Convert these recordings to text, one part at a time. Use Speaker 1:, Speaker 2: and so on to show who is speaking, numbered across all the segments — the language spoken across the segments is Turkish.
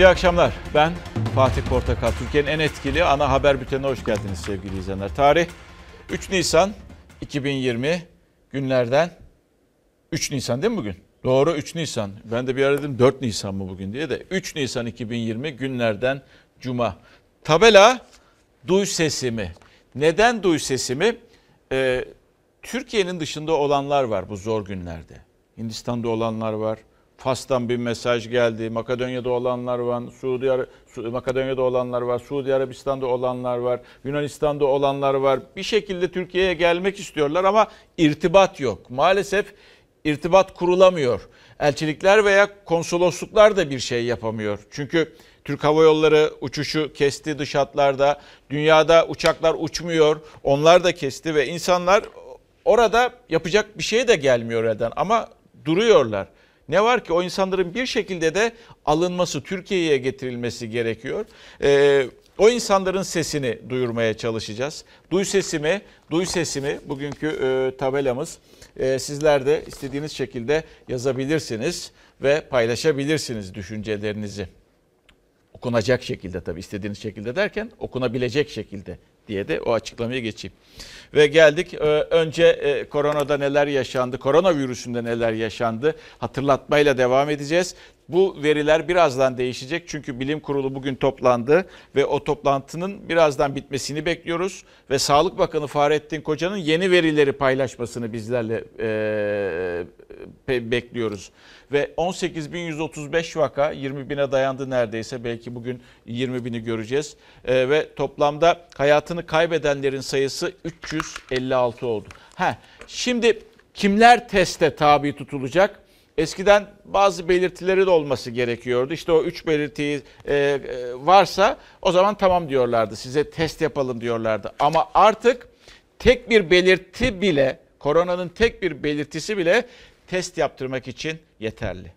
Speaker 1: İyi akşamlar. Ben Fatih Portakal. Türkiye'nin en etkili ana haber bültenine hoş geldiniz sevgili izleyenler. Tarih 3 Nisan 2020 günlerden 3 Nisan değil mi bugün? Doğru 3 Nisan. Ben de bir ara dedim 4 Nisan mı bugün diye de 3 Nisan 2020 günlerden Cuma. Tabela duy sesimi. Neden duy sesimi? Ee, Türkiye'nin dışında olanlar var bu zor günlerde. Hindistan'da olanlar var. Fas'tan bir mesaj geldi. Makedonya'da olanlar var. Suudi Makedonya'da olanlar var. Suudi Arabistan'da olanlar var. Yunanistan'da olanlar var. Bir şekilde Türkiye'ye gelmek istiyorlar ama irtibat yok. Maalesef irtibat kurulamıyor. Elçilikler veya konsolosluklar da bir şey yapamıyor. Çünkü Türk Hava Yolları uçuşu kesti dış hatlarda. Dünyada uçaklar uçmuyor. Onlar da kesti ve insanlar orada yapacak bir şey de gelmiyor elden ama duruyorlar. Ne var ki o insanların bir şekilde de alınması, Türkiye'ye getirilmesi gerekiyor. Ee, o insanların sesini duyurmaya çalışacağız. Duy sesimi, duy sesimi bugünkü e, tabelamız. E, sizler de istediğiniz şekilde yazabilirsiniz ve paylaşabilirsiniz düşüncelerinizi okunacak şekilde tabii istediğiniz şekilde derken okunabilecek şekilde diye de o açıklamayı geçeyim. Ve geldik e, önce e, koronada neler yaşandı, koronavirüsünde neler yaşandı hatırlatmayla devam edeceğiz. Bu veriler birazdan değişecek çünkü bilim kurulu bugün toplandı ve o toplantının birazdan bitmesini bekliyoruz. Ve Sağlık Bakanı Fahrettin Koca'nın yeni verileri paylaşmasını bizlerle e, bekliyoruz. Ve 18.135 vaka 20 bine dayandı neredeyse belki bugün 20 bini göreceğiz. E, ve toplamda hayatını kaybedenlerin sayısı 356 oldu. Ha, şimdi kimler teste tabi tutulacak? Eskiden bazı belirtileri de olması gerekiyordu. İşte o üç belirtiyi e, e, varsa o zaman tamam diyorlardı. Size test yapalım diyorlardı. Ama artık tek bir belirti bile, koronanın tek bir belirtisi bile test yaptırmak için yeterli.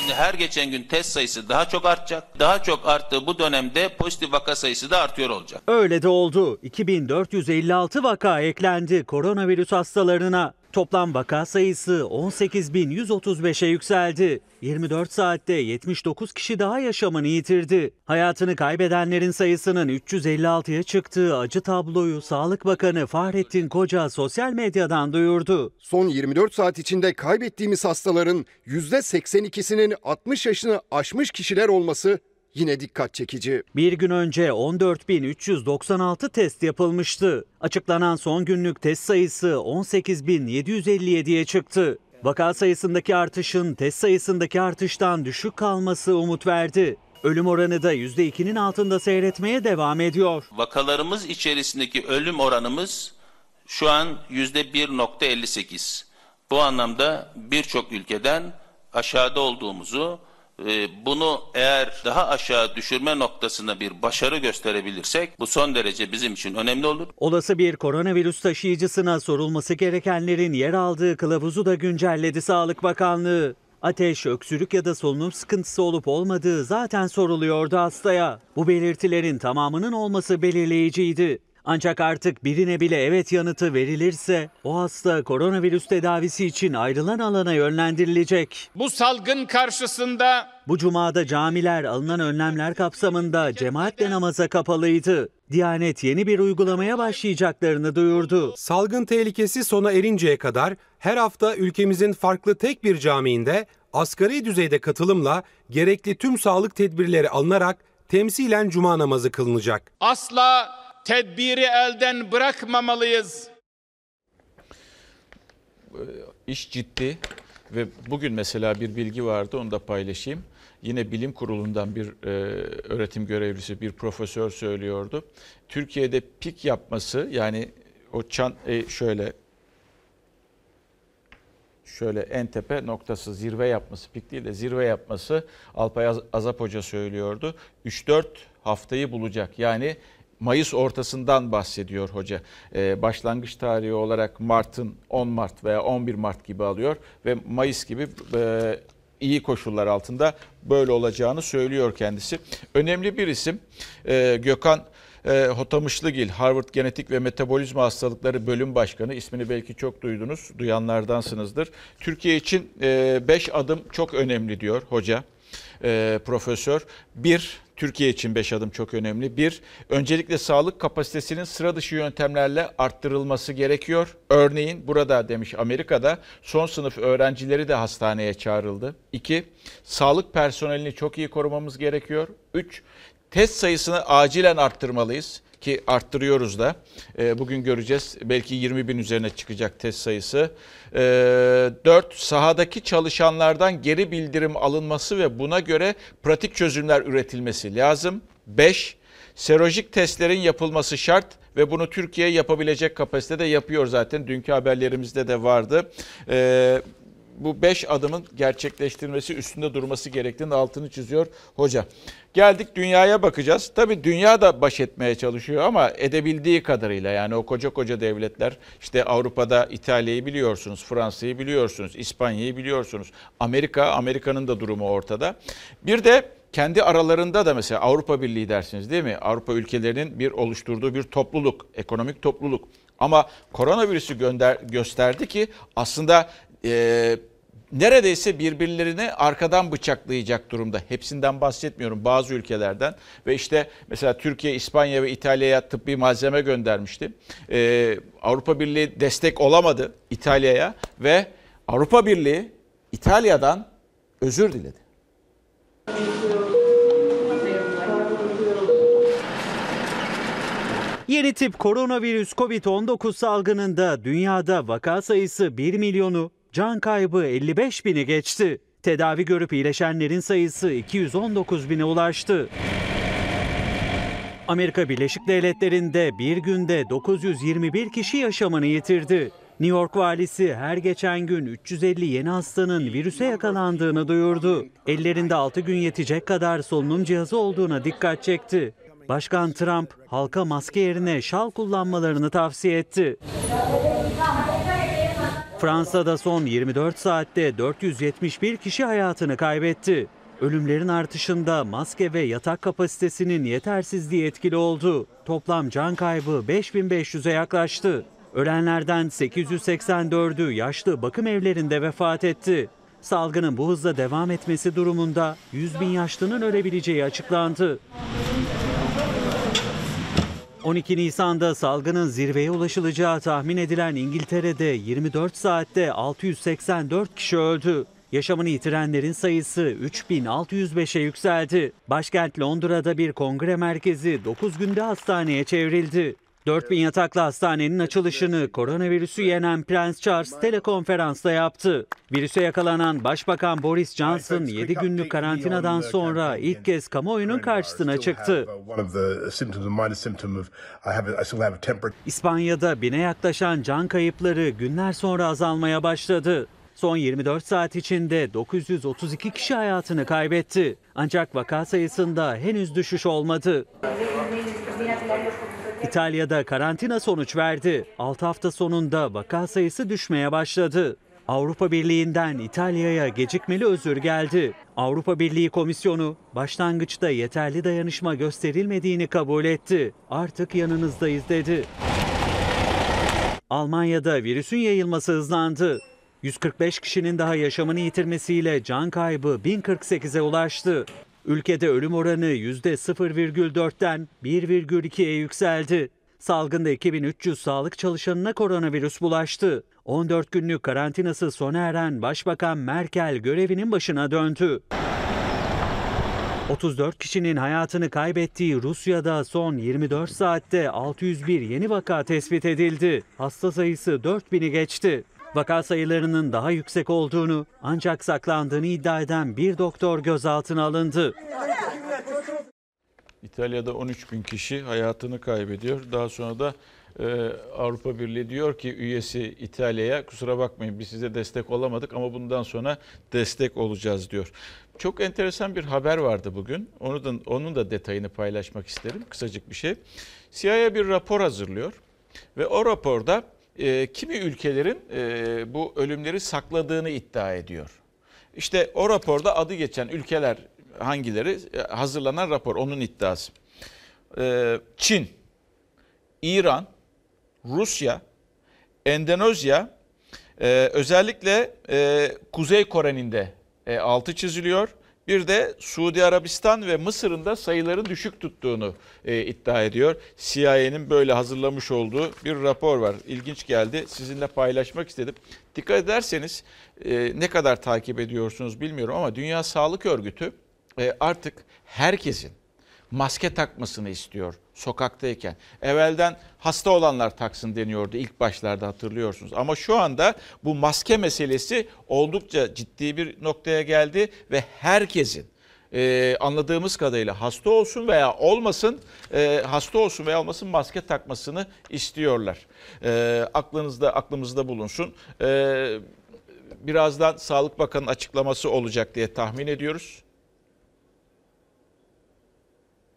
Speaker 2: Şimdi her geçen gün test sayısı daha çok artacak. Daha çok arttığı bu dönemde pozitif vaka sayısı da artıyor olacak.
Speaker 3: Öyle de oldu. 2456 vaka eklendi koronavirüs hastalarına. Toplam vaka sayısı 18.135'e yükseldi. 24 saatte 79 kişi daha yaşamını yitirdi. Hayatını kaybedenlerin sayısının 356'ya çıktığı acı tabloyu Sağlık Bakanı Fahrettin Koca sosyal medyadan duyurdu.
Speaker 4: Son 24 saat içinde kaybettiğimiz hastaların %82'sinin 60 yaşını aşmış kişiler olması yine dikkat çekici.
Speaker 3: Bir gün önce 14.396 test yapılmıştı. Açıklanan son günlük test sayısı 18.757'ye çıktı. Vaka sayısındaki artışın test sayısındaki artıştan düşük kalması umut verdi. Ölüm oranı da %2'nin altında seyretmeye devam ediyor.
Speaker 2: Vakalarımız içerisindeki ölüm oranımız şu an %1.58. Bu anlamda birçok ülkeden aşağıda olduğumuzu, bunu eğer daha aşağı düşürme noktasında bir başarı gösterebilirsek bu son derece bizim için önemli olur.
Speaker 3: Olası bir koronavirüs taşıyıcısına sorulması gerekenlerin yer aldığı kılavuzu da güncelledi Sağlık Bakanlığı. Ateş, öksürük ya da solunum sıkıntısı olup olmadığı zaten soruluyordu hastaya. Bu belirtilerin tamamının olması belirleyiciydi. Ancak artık birine bile evet yanıtı verilirse o hasta koronavirüs tedavisi için ayrılan alana yönlendirilecek.
Speaker 5: Bu salgın karşısında
Speaker 3: Bu cumada camiler alınan önlemler kapsamında cemaatle namaza kapalıydı. Diyanet yeni bir uygulamaya başlayacaklarını duyurdu.
Speaker 6: Salgın tehlikesi sona erinceye kadar her hafta ülkemizin farklı tek bir camiinde asgari düzeyde katılımla gerekli tüm sağlık tedbirleri alınarak temsilen cuma namazı kılınacak.
Speaker 5: asla tedbiri elden bırakmamalıyız.
Speaker 1: İş ciddi ve bugün mesela bir bilgi vardı onu da paylaşayım. Yine bilim kurulundan bir e, öğretim görevlisi, bir profesör söylüyordu. Türkiye'de pik yapması yani o çan e, şöyle şöyle en tepe noktası zirve yapması, pik değil de zirve yapması Alpay Az- Azap Hoca söylüyordu. 3-4 haftayı bulacak. Yani Mayıs ortasından bahsediyor hoca. Ee, başlangıç tarihi olarak Mart'ın 10 Mart veya 11 Mart gibi alıyor ve Mayıs gibi e, iyi koşullar altında böyle olacağını söylüyor kendisi. Önemli bir isim Ee, Gökhan e, Hotamışlıgil, Harvard Genetik ve Metabolizma Hastalıkları Bölüm Başkanı. ismini belki çok duydunuz, duyanlardansınızdır. Türkiye için 5 adım çok önemli diyor hoca, e, profesör. Bir, Türkiye için 5 adım çok önemli. Bir, öncelikle sağlık kapasitesinin sıra dışı yöntemlerle arttırılması gerekiyor. Örneğin burada demiş Amerika'da son sınıf öğrencileri de hastaneye çağrıldı. İki, sağlık personelini çok iyi korumamız gerekiyor. Üç, test sayısını acilen arttırmalıyız ki arttırıyoruz da. E, bugün göreceğiz. Belki 20 bin üzerine çıkacak test sayısı. E, 4. Sahadaki çalışanlardan geri bildirim alınması ve buna göre pratik çözümler üretilmesi lazım. 5. Serolojik testlerin yapılması şart ve bunu Türkiye yapabilecek kapasitede yapıyor zaten. Dünkü haberlerimizde de vardı. Ee, bu beş adımın gerçekleştirilmesi üstünde durması gerektiğini altını çiziyor hoca. Geldik dünyaya bakacağız. Tabii dünya da baş etmeye çalışıyor ama edebildiği kadarıyla yani o koca koca devletler işte Avrupa'da İtalya'yı biliyorsunuz, Fransa'yı biliyorsunuz, İspanya'yı biliyorsunuz. Amerika, Amerika'nın da durumu ortada. Bir de kendi aralarında da mesela Avrupa Birliği dersiniz değil mi? Avrupa ülkelerinin bir oluşturduğu bir topluluk, ekonomik topluluk. Ama koronavirüsü gönder, gösterdi ki aslında e, neredeyse birbirlerini arkadan bıçaklayacak durumda. Hepsinden bahsetmiyorum bazı ülkelerden ve işte mesela Türkiye, İspanya ve İtalya'ya tıbbi malzeme göndermişti. Ee, Avrupa Birliği destek olamadı İtalya'ya ve Avrupa Birliği İtalya'dan özür diledi.
Speaker 3: Yeni tip koronavirüs COVID-19 salgınında dünyada vaka sayısı 1 milyonu, can kaybı 55 bini geçti. Tedavi görüp iyileşenlerin sayısı 219 bine ulaştı. Amerika Birleşik Devletleri'nde bir günde 921 kişi yaşamını yitirdi. New York valisi her geçen gün 350 yeni hastanın virüse yakalandığını duyurdu. Ellerinde 6 gün yetecek kadar solunum cihazı olduğuna dikkat çekti. Başkan Trump halka maske yerine şal kullanmalarını tavsiye etti. Fransa'da son 24 saatte 471 kişi hayatını kaybetti. Ölümlerin artışında maske ve yatak kapasitesinin yetersizliği etkili oldu. Toplam can kaybı 5500'e yaklaştı. Ölenlerden 884'ü yaşlı bakım evlerinde vefat etti. Salgının bu hızla devam etmesi durumunda 100 bin yaşlının ölebileceği açıklandı. 12 Nisan'da salgının zirveye ulaşılacağı tahmin edilen İngiltere'de 24 saatte 684 kişi öldü. Yaşamını yitirenlerin sayısı 3605'e yükseldi. Başkent Londra'da bir kongre merkezi 9 günde hastaneye çevrildi. 4000 yataklı hastanenin açılışını koronavirüsü yenen Prens Charles telekonferansta yaptı. Virüse yakalanan Başbakan Boris Johnson 7 günlük karantinadan sonra ilk kez kamuoyunun karşısına çıktı. İspanya'da bine yaklaşan can kayıpları günler sonra azalmaya başladı. Son 24 saat içinde 932 kişi hayatını kaybetti. Ancak vaka sayısında henüz düşüş olmadı. İtalya'da karantina sonuç verdi. 6 hafta sonunda vaka sayısı düşmeye başladı. Avrupa Birliği'nden İtalya'ya gecikmeli özür geldi. Avrupa Birliği Komisyonu başlangıçta yeterli dayanışma gösterilmediğini kabul etti. Artık yanınızdayız dedi. Almanya'da virüsün yayılması hızlandı. 145 kişinin daha yaşamını yitirmesiyle can kaybı 1048'e ulaştı. Ülkede ölüm oranı %0,4'ten 1,2'ye yükseldi. Salgında 2300 sağlık çalışanına koronavirüs bulaştı. 14 günlük karantinası sona eren Başbakan Merkel görevinin başına döndü. 34 kişinin hayatını kaybettiği Rusya'da son 24 saatte 601 yeni vaka tespit edildi. Hasta sayısı 4000'i geçti. Vaka sayılarının daha yüksek olduğunu ancak saklandığını iddia eden bir doktor gözaltına alındı.
Speaker 1: İtalya'da 13 bin kişi hayatını kaybediyor. Daha sonra da e, Avrupa Birliği diyor ki üyesi İtalya'ya kusura bakmayın biz size destek olamadık ama bundan sonra destek olacağız diyor. Çok enteresan bir haber vardı bugün. Onu da, onun da detayını paylaşmak isterim. Kısacık bir şey. CIA bir rapor hazırlıyor ve o raporda e, kimi ülkelerin e, bu ölümleri sakladığını iddia ediyor. İşte o raporda adı geçen ülkeler hangileri hazırlanan rapor onun iddiası. e, Çin, İran, Rusya, Endonezya, e, özellikle e, Kuzey Kore'nin de e, altı çiziliyor. Bir de Suudi Arabistan ve Mısır'ın da sayıların düşük tuttuğunu e, iddia ediyor. CIA'nin böyle hazırlamış olduğu bir rapor var. İlginç geldi. Sizinle paylaşmak istedim. Dikkat ederseniz e, ne kadar takip ediyorsunuz bilmiyorum ama Dünya Sağlık Örgütü e, artık herkesin maske takmasını istiyor sokaktayken. Evvelden hasta olanlar taksın deniyordu ilk başlarda hatırlıyorsunuz. Ama şu anda bu maske meselesi oldukça ciddi bir noktaya geldi ve herkesin e, anladığımız kadarıyla hasta olsun veya olmasın, e, hasta olsun veya olmasın maske takmasını istiyorlar. E, aklınızda aklımızda bulunsun. E, birazdan Sağlık Bakanı'nın açıklaması olacak diye tahmin ediyoruz.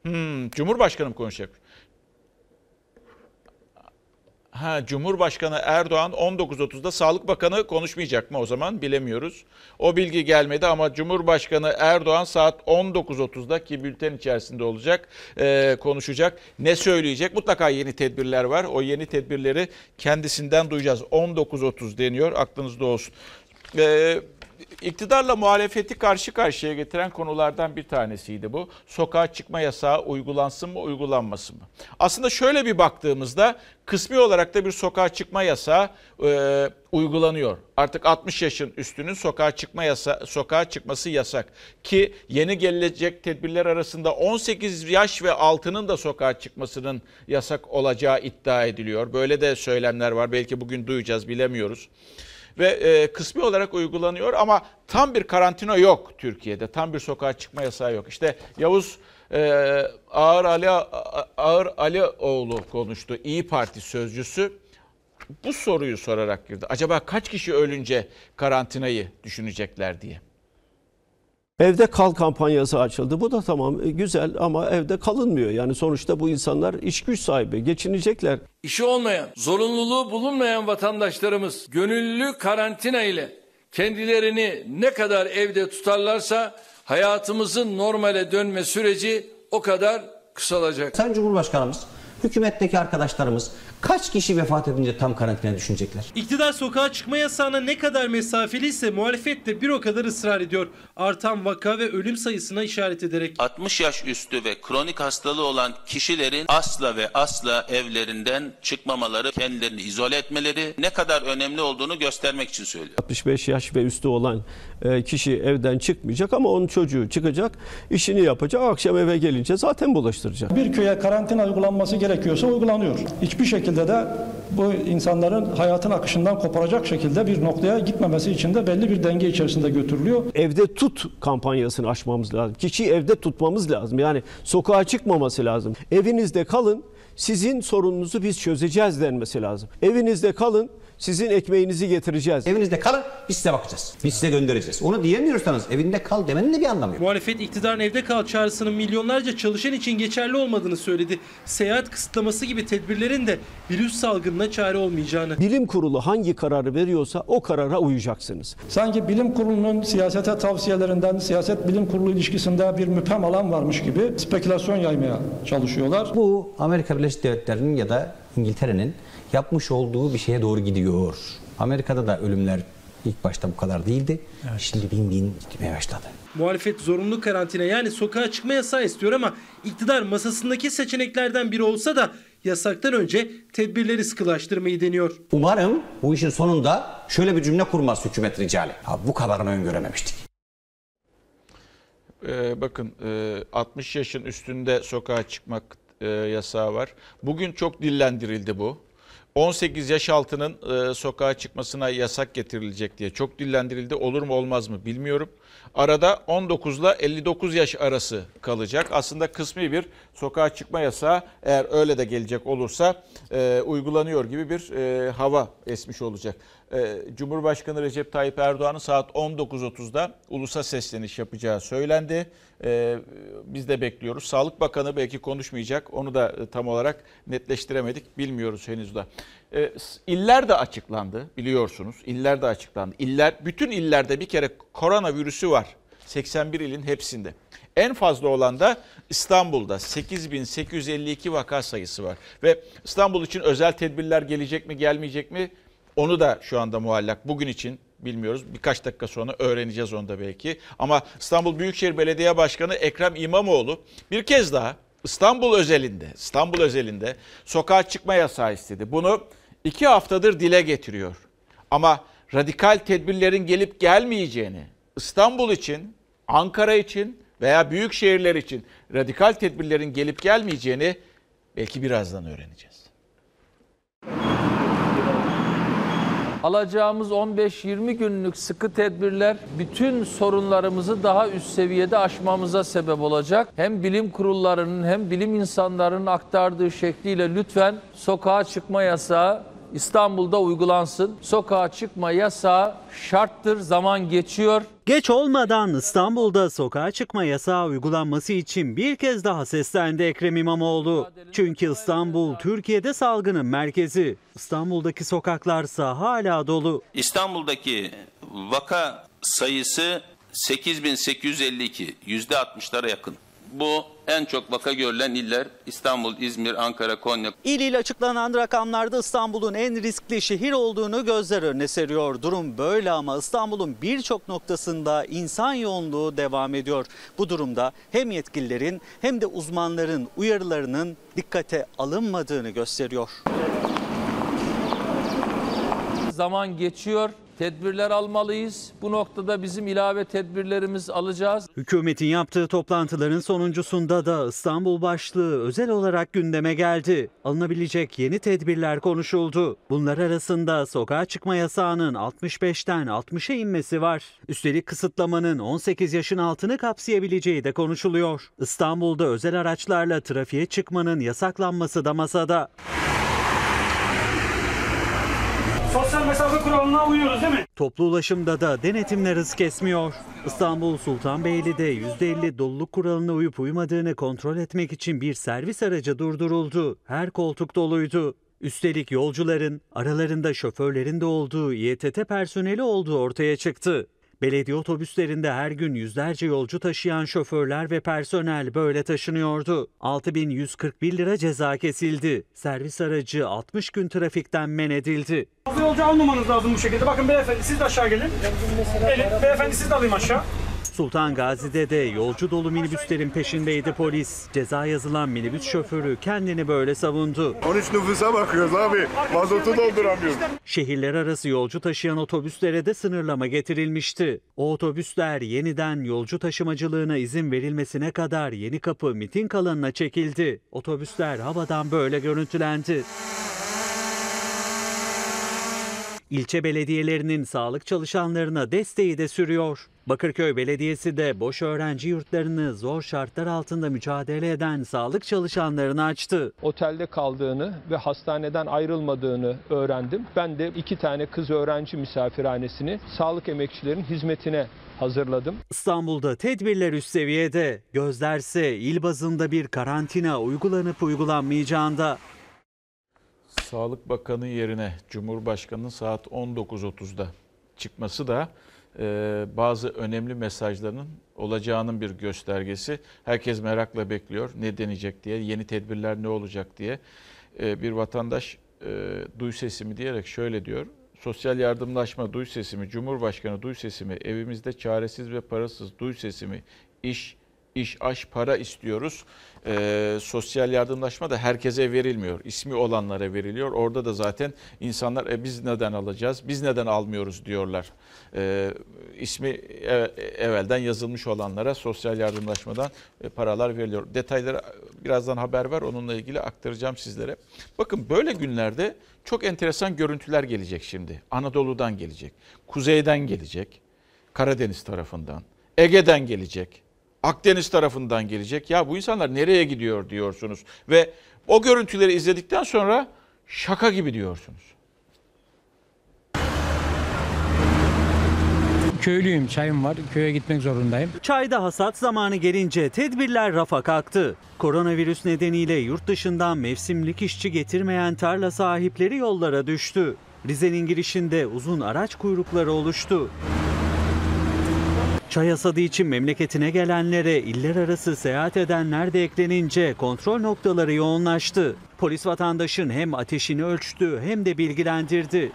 Speaker 1: Hmm, Cumhurbaşkanı mı konuşacak? Ha, Cumhurbaşkanı Erdoğan 19.30'da Sağlık Bakanı konuşmayacak mı o zaman bilemiyoruz. O bilgi gelmedi ama Cumhurbaşkanı Erdoğan saat 19.30'da ki bülten içerisinde olacak e, konuşacak. Ne söyleyecek? Mutlaka yeni tedbirler var. O yeni tedbirleri kendisinden duyacağız. 19.30 deniyor aklınızda olsun. E, iktidarla muhalefeti karşı karşıya getiren konulardan bir tanesiydi bu. Sokağa çıkma yasağı uygulansın mı uygulanmasın mı? Aslında şöyle bir baktığımızda kısmi olarak da bir sokağa çıkma yasağı e, uygulanıyor. Artık 60 yaşın üstünün sokağa çıkma yasa sokağa çıkması yasak ki yeni gelecek tedbirler arasında 18 yaş ve altının da sokağa çıkmasının yasak olacağı iddia ediliyor. Böyle de söylemler var. Belki bugün duyacağız bilemiyoruz ve e, kısmi olarak uygulanıyor ama tam bir karantina yok Türkiye'de. Tam bir sokağa çıkma yasağı yok. İşte Yavuz e, Ağır Ali Ağır Alioğlu konuştu. İyi Parti sözcüsü bu soruyu sorarak girdi. Acaba kaç kişi ölünce karantinayı düşünecekler diye.
Speaker 7: Evde kal kampanyası açıldı. Bu da tamam e, güzel ama evde kalınmıyor. Yani sonuçta bu insanlar iş güç sahibi, geçinecekler.
Speaker 8: İşi olmayan, zorunluluğu bulunmayan vatandaşlarımız gönüllü karantina ile kendilerini ne kadar evde tutarlarsa hayatımızın normale dönme süreci o kadar kısalacak.
Speaker 9: Sayın Cumhurbaşkanımız, hükümetteki arkadaşlarımız kaç kişi vefat edince tam karantina düşünecekler?
Speaker 10: İktidar sokağa çıkma yasağına ne kadar mesafeliyse muhalefet de bir o kadar ısrar ediyor. Artan vaka ve ölüm sayısına işaret ederek.
Speaker 2: 60 yaş üstü ve kronik hastalığı olan kişilerin asla ve asla evlerinden çıkmamaları, kendilerini izole etmeleri ne kadar önemli olduğunu göstermek için söylüyor.
Speaker 7: 65 yaş ve üstü olan e, kişi evden çıkmayacak ama onun çocuğu çıkacak, işini yapacak, akşam eve gelince zaten bulaştıracak.
Speaker 11: Bir köye karantina uygulanması gerekiyorsa uygulanıyor. Hiçbir şekilde de bu insanların hayatın akışından koparacak şekilde bir noktaya gitmemesi için de belli bir denge içerisinde götürülüyor.
Speaker 7: Evde tut kampanyasını açmamız lazım. Kişiyi evde tutmamız lazım. Yani sokağa çıkmaması lazım. Evinizde kalın, sizin sorununuzu biz çözeceğiz denmesi lazım. Evinizde kalın, sizin ekmeğinizi getireceğiz.
Speaker 9: Evinizde kalın, biz size bakacağız. Biz size göndereceğiz. Onu diyemiyorsanız evinde kal demenin de bir anlamı yok.
Speaker 10: Muhalefet iktidarın evde kal çağrısının milyonlarca çalışan için geçerli olmadığını söyledi. Seyahat kısıtlaması gibi tedbirlerin de virüs salgınına çare olmayacağını.
Speaker 7: Bilim kurulu hangi kararı veriyorsa o karara uyacaksınız.
Speaker 11: Sanki bilim kurulunun siyasete tavsiyelerinden siyaset bilim kurulu ilişkisinde bir müphem alan varmış gibi spekülasyon yaymaya çalışıyorlar.
Speaker 9: Bu Amerika Birleşik Devletleri'nin ya da İngiltere'nin yapmış olduğu bir şeye doğru gidiyor. Amerika'da da ölümler ilk başta bu kadar değildi. Şimdi bin bin gitmeye başladı.
Speaker 10: Muhalefet zorunlu karantina yani sokağa çıkma yasağı istiyor ama iktidar masasındaki seçeneklerden biri olsa da yasaktan önce tedbirleri sıkılaştırmayı deniyor.
Speaker 9: Umarım bu işin sonunda şöyle bir cümle kurmaz hükümet ricali. Ha, bu kadarını öngörememiştik.
Speaker 1: Ee, bakın e, 60 yaşın üstünde sokağa çıkmak e, yasağı var. Bugün çok dillendirildi bu. 18 yaş altının e, sokağa çıkmasına yasak getirilecek diye çok dillendirildi. Olur mu olmaz mı bilmiyorum. Arada 19 ile 59 yaş arası kalacak. Aslında kısmi bir sokağa çıkma yasağı eğer öyle de gelecek olursa e, uygulanıyor gibi bir e, hava esmiş olacak. E, Cumhurbaşkanı Recep Tayyip Erdoğan'ın saat 19.30'da ulusa sesleniş yapacağı söylendi. E, biz de bekliyoruz. Sağlık Bakanı belki konuşmayacak. Onu da e, tam olarak netleştiremedik. Bilmiyoruz henüz de. E, iller de açıklandı biliyorsunuz. İller de açıklandı. İller, bütün illerde bir kere koronavirüsü var. 81 ilin hepsinde. En fazla olan da İstanbul'da 8852 vaka sayısı var. Ve İstanbul için özel tedbirler gelecek mi gelmeyecek mi onu da şu anda muallak. Bugün için bilmiyoruz. Birkaç dakika sonra öğreneceğiz onu da belki. Ama İstanbul Büyükşehir Belediye Başkanı Ekrem İmamoğlu bir kez daha İstanbul özelinde, İstanbul özelinde sokağa çıkma yasağı istedi. Bunu iki haftadır dile getiriyor. Ama radikal tedbirlerin gelip gelmeyeceğini, İstanbul için, Ankara için veya büyük şehirler için radikal tedbirlerin gelip gelmeyeceğini belki birazdan öğreneceğiz.
Speaker 8: Alacağımız 15-20 günlük sıkı tedbirler bütün sorunlarımızı daha üst seviyede aşmamıza sebep olacak. Hem bilim kurullarının hem bilim insanlarının aktardığı şekliyle lütfen sokağa çıkma yasağı İstanbul'da uygulansın. Sokağa çıkma yasağı şarttır, zaman geçiyor.
Speaker 3: Geç olmadan İstanbul'da sokağa çıkma yasağı uygulanması için bir kez daha seslendi Ekrem İmamoğlu. Çünkü İstanbul Türkiye'de salgının merkezi. İstanbul'daki sokaklarsa hala dolu.
Speaker 2: İstanbul'daki vaka sayısı 8852, yüzde 60'lara yakın. Bu en çok vaka görülen iller İstanbul, İzmir, Ankara, Konya.
Speaker 3: İl il açıklanan rakamlarda İstanbul'un en riskli şehir olduğunu gözler önüne seriyor. Durum böyle ama İstanbul'un birçok noktasında insan yoğunluğu devam ediyor. Bu durumda hem yetkililerin hem de uzmanların uyarılarının dikkate alınmadığını gösteriyor.
Speaker 8: Zaman geçiyor. Tedbirler almalıyız. Bu noktada bizim ilave tedbirlerimiz alacağız.
Speaker 3: Hükümetin yaptığı toplantıların sonuncusunda da İstanbul başlığı özel olarak gündeme geldi. Alınabilecek yeni tedbirler konuşuldu. Bunlar arasında sokağa çıkma yasağının 65'ten 60'a inmesi var. Üstelik kısıtlamanın 18 yaşın altını kapsayabileceği de konuşuluyor. İstanbul'da özel araçlarla trafiğe çıkmanın yasaklanması da masada.
Speaker 12: Sosyal mesafe kuralına uyuyoruz değil mi?
Speaker 3: Toplu ulaşımda da denetimler hız kesmiyor. İstanbul Sultanbeyli'de %50 doluluk kuralına uyup uymadığını kontrol etmek için bir servis aracı durduruldu. Her koltuk doluydu. Üstelik yolcuların aralarında şoförlerin de olduğu İETT personeli olduğu ortaya çıktı. Belediye otobüslerinde her gün yüzlerce yolcu taşıyan şoförler ve personel böyle taşınıyordu. 6141 lira ceza kesildi. Servis aracı 60 gün trafikten men edildi.
Speaker 12: Fazla yolcu almamanız lazım bu şekilde. Bakın beyefendi siz de aşağı gelin. Gelin beyefendi siz de alayım aşağı.
Speaker 3: Sultan Gazi'de de yolcu dolu minibüslerin peşindeydi polis. Ceza yazılan minibüs şoförü kendini böyle savundu.
Speaker 13: 13 nüfusa bakıyoruz abi. Mazotu dolduramıyoruz.
Speaker 3: Şehirler arası yolcu taşıyan otobüslere de sınırlama getirilmişti. O otobüsler yeniden yolcu taşımacılığına izin verilmesine kadar yeni kapı miting alanına çekildi. Otobüsler havadan böyle görüntülendi. İlçe belediyelerinin sağlık çalışanlarına desteği de sürüyor. Bakırköy Belediyesi de boş öğrenci yurtlarını zor şartlar altında mücadele eden sağlık çalışanlarını açtı.
Speaker 14: Otelde kaldığını ve hastaneden ayrılmadığını öğrendim. Ben de iki tane kız öğrenci misafirhanesini sağlık emekçilerin hizmetine hazırladım.
Speaker 3: İstanbul'da tedbirler üst seviyede. Gözlerse il bazında bir karantina uygulanıp uygulanmayacağında.
Speaker 1: Sağlık Bakanı yerine Cumhurbaşkanı'nın saat 19.30'da çıkması da e, bazı önemli mesajların olacağının bir göstergesi. Herkes merakla bekliyor ne deneyecek diye, yeni tedbirler ne olacak diye. E, bir vatandaş e, duy sesimi diyerek şöyle diyor. Sosyal yardımlaşma duy sesimi, Cumhurbaşkanı duy sesimi, evimizde çaresiz ve parasız duy sesimi, iş, iş, aş, para istiyoruz. Ee, sosyal yardımlaşma da herkese verilmiyor. İsmi olanlara veriliyor. Orada da zaten insanlar e, biz neden alacağız, biz neden almıyoruz diyorlar. Ee, ismi ev, evvelden yazılmış olanlara sosyal yardımlaşmadan e, paralar veriliyor. Detayları birazdan haber var. Onunla ilgili aktaracağım sizlere. Bakın böyle günlerde çok enteresan görüntüler gelecek şimdi. Anadolu'dan gelecek, kuzeyden gelecek, Karadeniz tarafından, Ege'den gelecek. Akdeniz tarafından gelecek. Ya bu insanlar nereye gidiyor diyorsunuz. Ve o görüntüleri izledikten sonra şaka gibi diyorsunuz.
Speaker 15: Köylüyüm, çayım var. Köye gitmek zorundayım.
Speaker 3: Çayda hasat zamanı gelince tedbirler rafa kalktı. Koronavirüs nedeniyle yurt dışından mevsimlik işçi getirmeyen tarla sahipleri yollara düştü. Rize'nin girişinde uzun araç kuyrukları oluştu. Çay hasadı için memleketine gelenlere iller arası seyahat edenler de eklenince kontrol noktaları yoğunlaştı. Polis vatandaşın hem ateşini ölçtü hem de bilgilendirdi.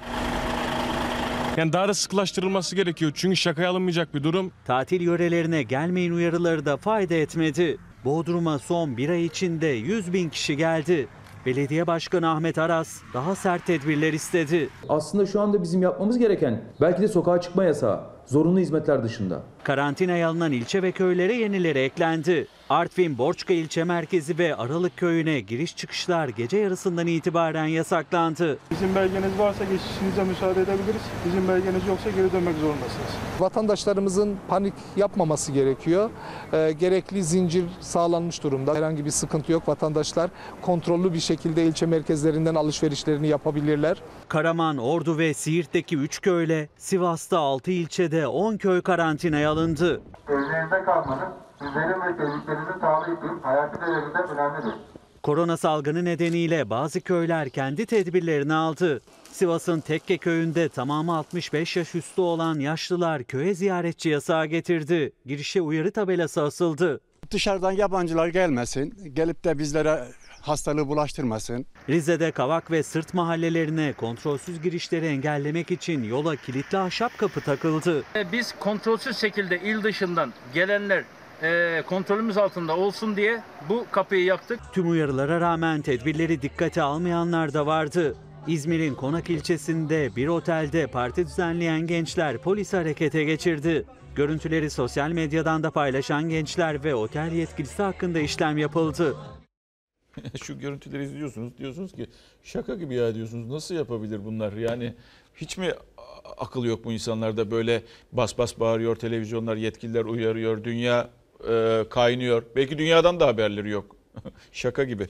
Speaker 16: Yani daha da sıklaştırılması gerekiyor. Çünkü şakaya alınmayacak bir durum.
Speaker 3: Tatil yörelerine gelmeyin uyarıları da fayda etmedi. Bodrum'a son bir ay içinde 100 bin kişi geldi. Belediye Başkanı Ahmet Aras daha sert tedbirler istedi.
Speaker 17: Aslında şu anda bizim yapmamız gereken belki de sokağa çıkma yasağı, zorunlu hizmetler dışında.
Speaker 3: Karantinaya alınan ilçe ve köylere yenileri eklendi. Artvin Borçka ilçe merkezi ve Aralık köyüne giriş çıkışlar gece yarısından itibaren yasaklandı.
Speaker 12: Bizim belgeniz varsa geçişinize müsaade edebiliriz. Bizim belgeniz yoksa geri dönmek zorundasınız.
Speaker 18: Vatandaşlarımızın panik yapmaması gerekiyor. Ee, gerekli zincir sağlanmış durumda. Herhangi bir sıkıntı yok. Vatandaşlar kontrollü bir şekilde ilçe merkezlerinden alışverişlerini yapabilirler.
Speaker 3: Karaman, Ordu ve Siirt'teki 3 köyle, Sivas'ta 6 ilçede 10 köy karantinaya alındı.
Speaker 19: Evlerinizde kalmanız sizlerin ve sevdiklerinizin sağlığı için hayati derecede önemlidir.
Speaker 3: Korona salgını nedeniyle bazı köyler kendi tedbirlerini aldı. Sivas'ın Tekke köyünde tamamı 65 yaş üstü olan yaşlılar köye ziyaretçi yasağı getirdi. Girişe uyarı tabelası asıldı.
Speaker 20: Dışarıdan yabancılar gelmesin, gelip de bizlere hastalığı bulaştırmasın.
Speaker 3: Rize'de Kavak ve Sırt mahallelerine kontrolsüz girişleri engellemek için yola kilitli ahşap kapı takıldı.
Speaker 21: Biz kontrolsüz şekilde il dışından gelenler e, kontrolümüz altında olsun diye bu kapıyı yaptık.
Speaker 3: Tüm uyarılara rağmen tedbirleri dikkate almayanlar da vardı. İzmir'in Konak ilçesinde bir otelde parti düzenleyen gençler polis harekete geçirdi. Görüntüleri sosyal medyadan da paylaşan gençler ve otel yetkilisi hakkında işlem yapıldı.
Speaker 1: Şu görüntüleri izliyorsunuz diyorsunuz ki şaka gibi ya diyorsunuz nasıl yapabilir bunlar yani hiç mi akıl yok mu insanlarda böyle bas bas bağırıyor televizyonlar yetkililer uyarıyor dünya e, kaynıyor belki dünyadan da haberleri yok şaka gibi.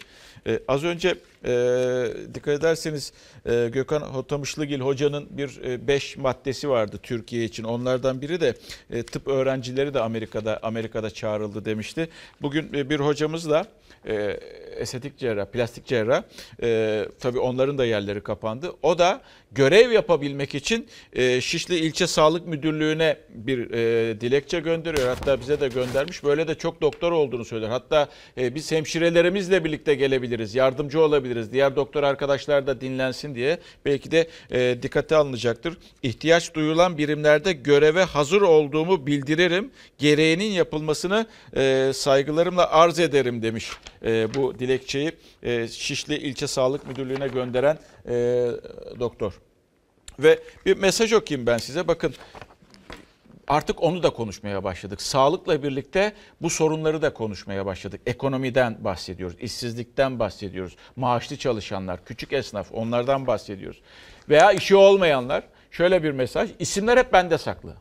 Speaker 1: E, az önce e, dikkat ederseniz e, Gökhan Hotamışlıgil hocanın bir 5 maddesi vardı Türkiye için. Onlardan biri de e, tıp öğrencileri de Amerika'da Amerika'da çağrıldı demişti. Bugün e, bir hocamızla e, estetik cerrah, plastik cerrah e, tabii onların da yerleri kapandı. O da görev yapabilmek için e, Şişli İlçe Sağlık Müdürlüğü'ne bir e, dilekçe gönderiyor. Hatta bize de göndermiş. Böyle de çok doktor olduğunu söyler. Hatta e, biz hemşirelerimizle birlikte gelebiliriz, yardımcı olabiliriz. Diğer doktor arkadaşlar da dinlensin diye belki de e, dikkate alınacaktır. İhtiyaç duyulan birimlerde göreve hazır olduğumu bildiririm. Gereğinin yapılmasını e, saygılarımla arz ederim demiş e, bu dilekçeyi e, Şişli İlçe Sağlık Müdürlüğü'ne gönderen e, doktor. Ve bir mesaj okuyayım ben size. Bakın artık onu da konuşmaya başladık. Sağlıkla birlikte bu sorunları da konuşmaya başladık. Ekonomiden bahsediyoruz, işsizlikten bahsediyoruz. Maaşlı çalışanlar, küçük esnaf onlardan bahsediyoruz. Veya işi olmayanlar şöyle bir mesaj. İsimler hep bende saklı.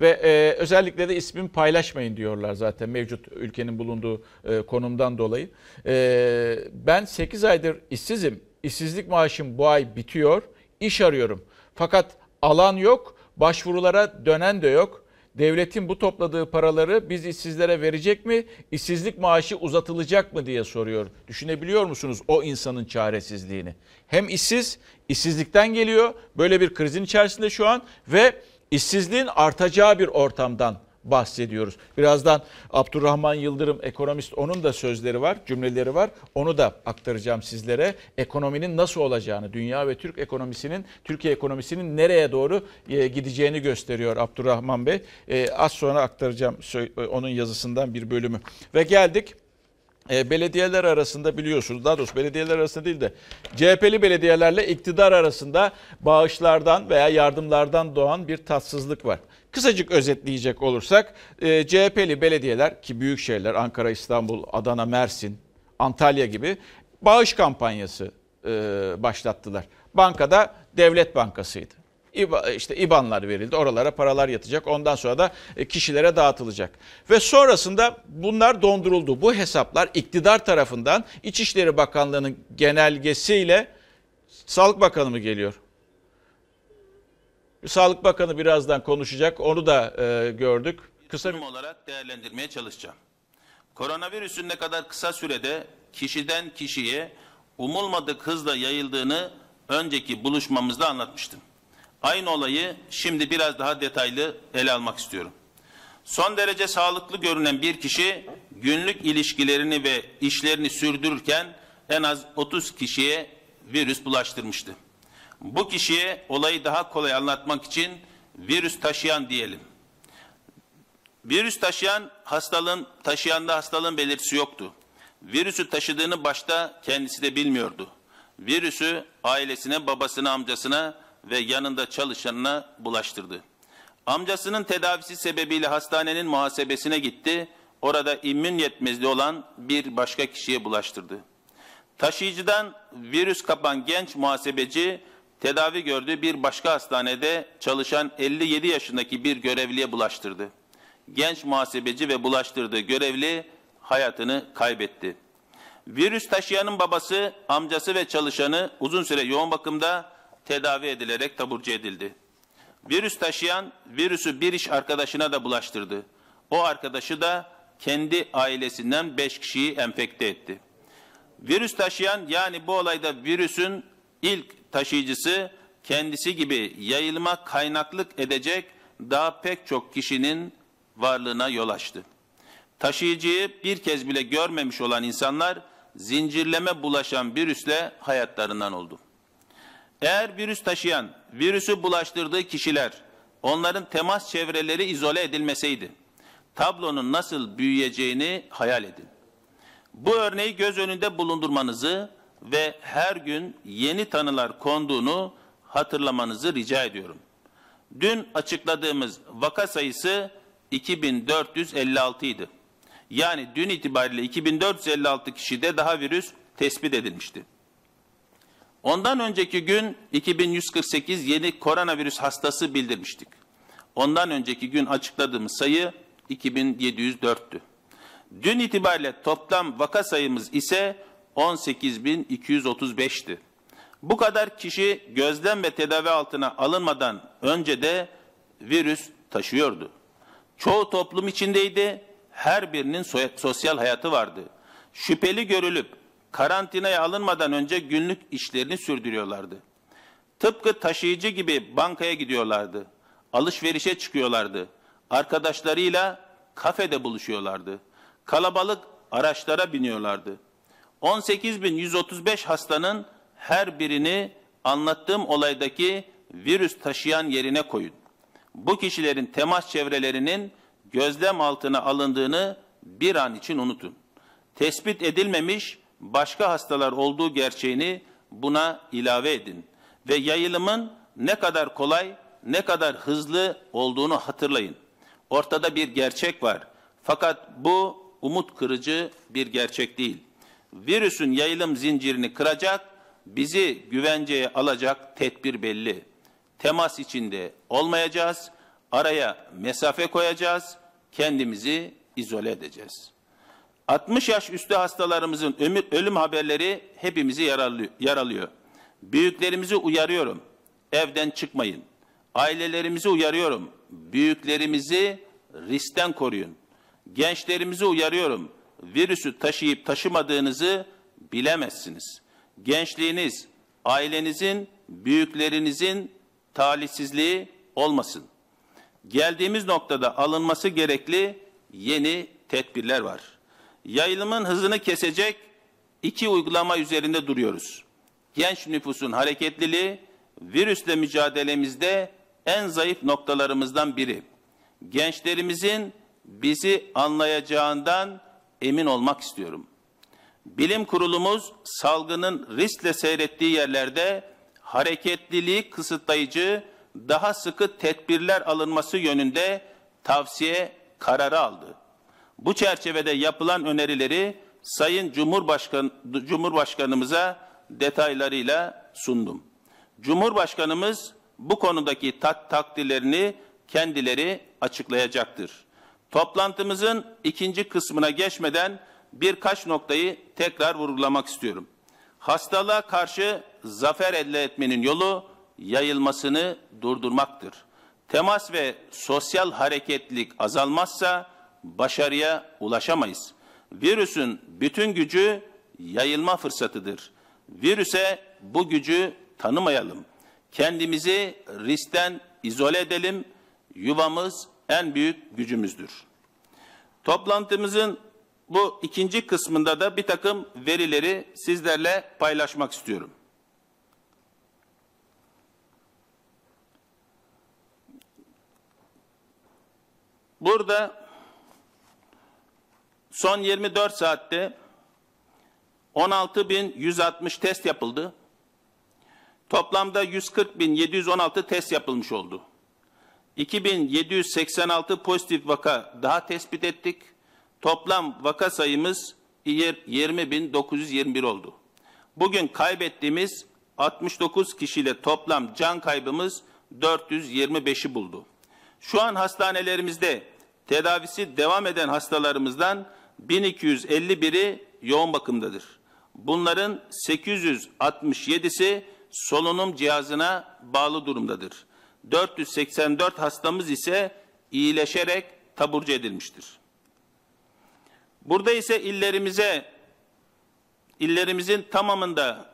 Speaker 1: Ve e, özellikle de ismimi paylaşmayın diyorlar zaten mevcut ülkenin bulunduğu e, konumdan dolayı. E, ben 8 aydır işsizim. İşsizlik maaşım bu ay bitiyor. İş arıyorum. Fakat alan yok, başvurulara dönen de yok. Devletin bu topladığı paraları biz işsizlere verecek mi? İşsizlik maaşı uzatılacak mı diye soruyor. Düşünebiliyor musunuz o insanın çaresizliğini? Hem işsiz, işsizlikten geliyor. Böyle bir krizin içerisinde şu an ve işsizliğin artacağı bir ortamdan bahsediyoruz. Birazdan Abdurrahman Yıldırım ekonomist onun da sözleri var, cümleleri var. Onu da aktaracağım sizlere. Ekonominin nasıl olacağını, dünya ve Türk ekonomisinin, Türkiye ekonomisinin nereye doğru e, gideceğini gösteriyor Abdurrahman Bey. E, az sonra aktaracağım onun yazısından bir bölümü. Ve geldik e, belediyeler arasında biliyorsunuz daha doğrusu belediyeler arasında değil de CHP'li belediyelerle iktidar arasında bağışlardan veya yardımlardan doğan bir tatsızlık var. Kısacık özetleyecek olursak e, CHP'li belediyeler ki büyük şehirler Ankara, İstanbul, Adana, Mersin, Antalya gibi bağış kampanyası e, başlattılar. Bankada Devlet Bankası'ydı. İba, işte IBAN'lar verildi. Oralara paralar yatacak. Ondan sonra da e, kişilere dağıtılacak. Ve sonrasında bunlar donduruldu. Bu hesaplar iktidar tarafından İçişleri Bakanlığı'nın genelgesiyle Sağlık Bakanı mı geliyor? Sağlık Bakanı birazdan konuşacak. Onu da e, gördük.
Speaker 2: Kısa bir olarak değerlendirmeye çalışacağım. Koronavirüsün ne kadar kısa sürede kişiden kişiye umulmadık hızla yayıldığını önceki buluşmamızda anlatmıştım. Aynı olayı şimdi biraz daha detaylı ele almak istiyorum. Son derece sağlıklı görünen bir kişi günlük ilişkilerini ve işlerini sürdürürken en az 30 kişiye virüs bulaştırmıştı. Bu kişiye olayı daha kolay anlatmak için virüs taşıyan diyelim. Virüs taşıyan hastalığın taşıyanda hastalığın belirtisi yoktu. Virüsü taşıdığını başta kendisi de bilmiyordu. Virüsü ailesine, babasına, amcasına ve yanında çalışanına bulaştırdı. Amcasının tedavisi sebebiyle hastanenin muhasebesine gitti. Orada immün yetmezliği olan bir başka kişiye bulaştırdı. Taşıyıcıdan virüs kapan genç muhasebeci tedavi gördüğü bir başka hastanede çalışan 57 yaşındaki bir görevliye bulaştırdı. Genç muhasebeci ve bulaştırdığı görevli hayatını kaybetti. Virüs taşıyanın babası, amcası ve çalışanı uzun süre yoğun bakımda tedavi edilerek taburcu edildi. Virüs taşıyan virüsü bir iş arkadaşına da bulaştırdı. O arkadaşı da kendi ailesinden 5 kişiyi enfekte etti. Virüs taşıyan yani bu olayda virüsün ilk taşıyıcısı kendisi gibi yayılma kaynaklık edecek daha pek çok kişinin varlığına yol açtı. Taşıyıcıyı bir kez bile görmemiş olan insanlar zincirleme bulaşan virüsle hayatlarından oldu. Eğer virüs taşıyan, virüsü bulaştırdığı kişiler, onların temas çevreleri izole edilmeseydi, tablonun nasıl büyüyeceğini hayal edin. Bu örneği göz önünde bulundurmanızı ve her gün yeni tanılar konduğunu hatırlamanızı rica ediyorum. Dün açıkladığımız vaka sayısı 2456 idi. Yani dün itibariyle 2456 kişide daha virüs tespit edilmişti. Ondan önceki gün 2148 yeni koronavirüs hastası bildirmiştik. Ondan önceki gün açıkladığımız sayı 2704'tü. Dün itibariyle toplam vaka sayımız ise 18235'ti. Bu kadar kişi gözlem ve tedavi altına alınmadan önce de virüs taşıyordu. Çoğu toplum içindeydi, her birinin sosyal hayatı vardı. Şüpheli görülüp karantinaya alınmadan önce günlük işlerini sürdürüyorlardı. Tıpkı taşıyıcı gibi bankaya gidiyorlardı. Alışverişe çıkıyorlardı. Arkadaşlarıyla kafede buluşuyorlardı. Kalabalık araçlara biniyorlardı. 18.135 hastanın her birini anlattığım olaydaki virüs taşıyan yerine koyun. Bu kişilerin temas çevrelerinin gözlem altına alındığını bir an için unutun. Tespit edilmemiş başka hastalar olduğu gerçeğini buna ilave edin ve yayılımın ne kadar kolay, ne kadar hızlı olduğunu hatırlayın. Ortada bir gerçek var. Fakat bu umut kırıcı bir gerçek değil. Virüsün yayılım zincirini kıracak, bizi güvenceye alacak tedbir belli. Temas içinde olmayacağız, araya mesafe koyacağız, kendimizi izole edeceğiz. 60 yaş üstü hastalarımızın ölüm haberleri hepimizi yaralıyor. Büyüklerimizi uyarıyorum. Evden çıkmayın. Ailelerimizi uyarıyorum. Büyüklerimizi riskten koruyun. Gençlerimizi uyarıyorum. Virüsü taşıyıp taşımadığınızı bilemezsiniz. Gençliğiniz, ailenizin, büyüklerinizin talihsizliği olmasın. Geldiğimiz noktada alınması gerekli yeni tedbirler var. Yayılımın hızını kesecek iki uygulama üzerinde duruyoruz. Genç nüfusun hareketliliği, virüsle mücadelemizde en zayıf noktalarımızdan biri. Gençlerimizin bizi anlayacağından emin olmak istiyorum. Bilim kurulumuz salgının riskle seyrettiği yerlerde hareketliliği kısıtlayıcı daha sıkı tedbirler alınması yönünde tavsiye kararı aldı. Bu çerçevede yapılan önerileri Sayın Cumhurbaşkanı, Cumhurbaşkanımıza detaylarıyla sundum. Cumhurbaşkanımız bu konudaki tak takdirlerini kendileri açıklayacaktır. Toplantımızın ikinci kısmına geçmeden birkaç noktayı tekrar vurgulamak istiyorum. Hastalığa karşı zafer elde etmenin yolu yayılmasını durdurmaktır. Temas ve sosyal hareketlilik azalmazsa başarıya ulaşamayız. Virüsün bütün gücü yayılma fırsatıdır. Virüse bu gücü tanımayalım. Kendimizi riskten izole edelim. Yuvamız en büyük gücümüzdür. Toplantımızın bu ikinci kısmında da bir takım verileri sizlerle paylaşmak istiyorum. Burada son 24 saatte 16.160 test yapıldı. Toplamda 140.716 test yapılmış oldu. 2786 pozitif vaka daha tespit ettik. Toplam vaka sayımız 20.921 oldu. Bugün kaybettiğimiz 69 kişiyle toplam can kaybımız 425'i buldu. Şu an hastanelerimizde tedavisi devam eden hastalarımızdan 1251'i yoğun bakımdadır. Bunların 867'si solunum cihazına bağlı durumdadır. 484 hastamız ise iyileşerek taburcu edilmiştir. Burada ise illerimize illerimizin tamamında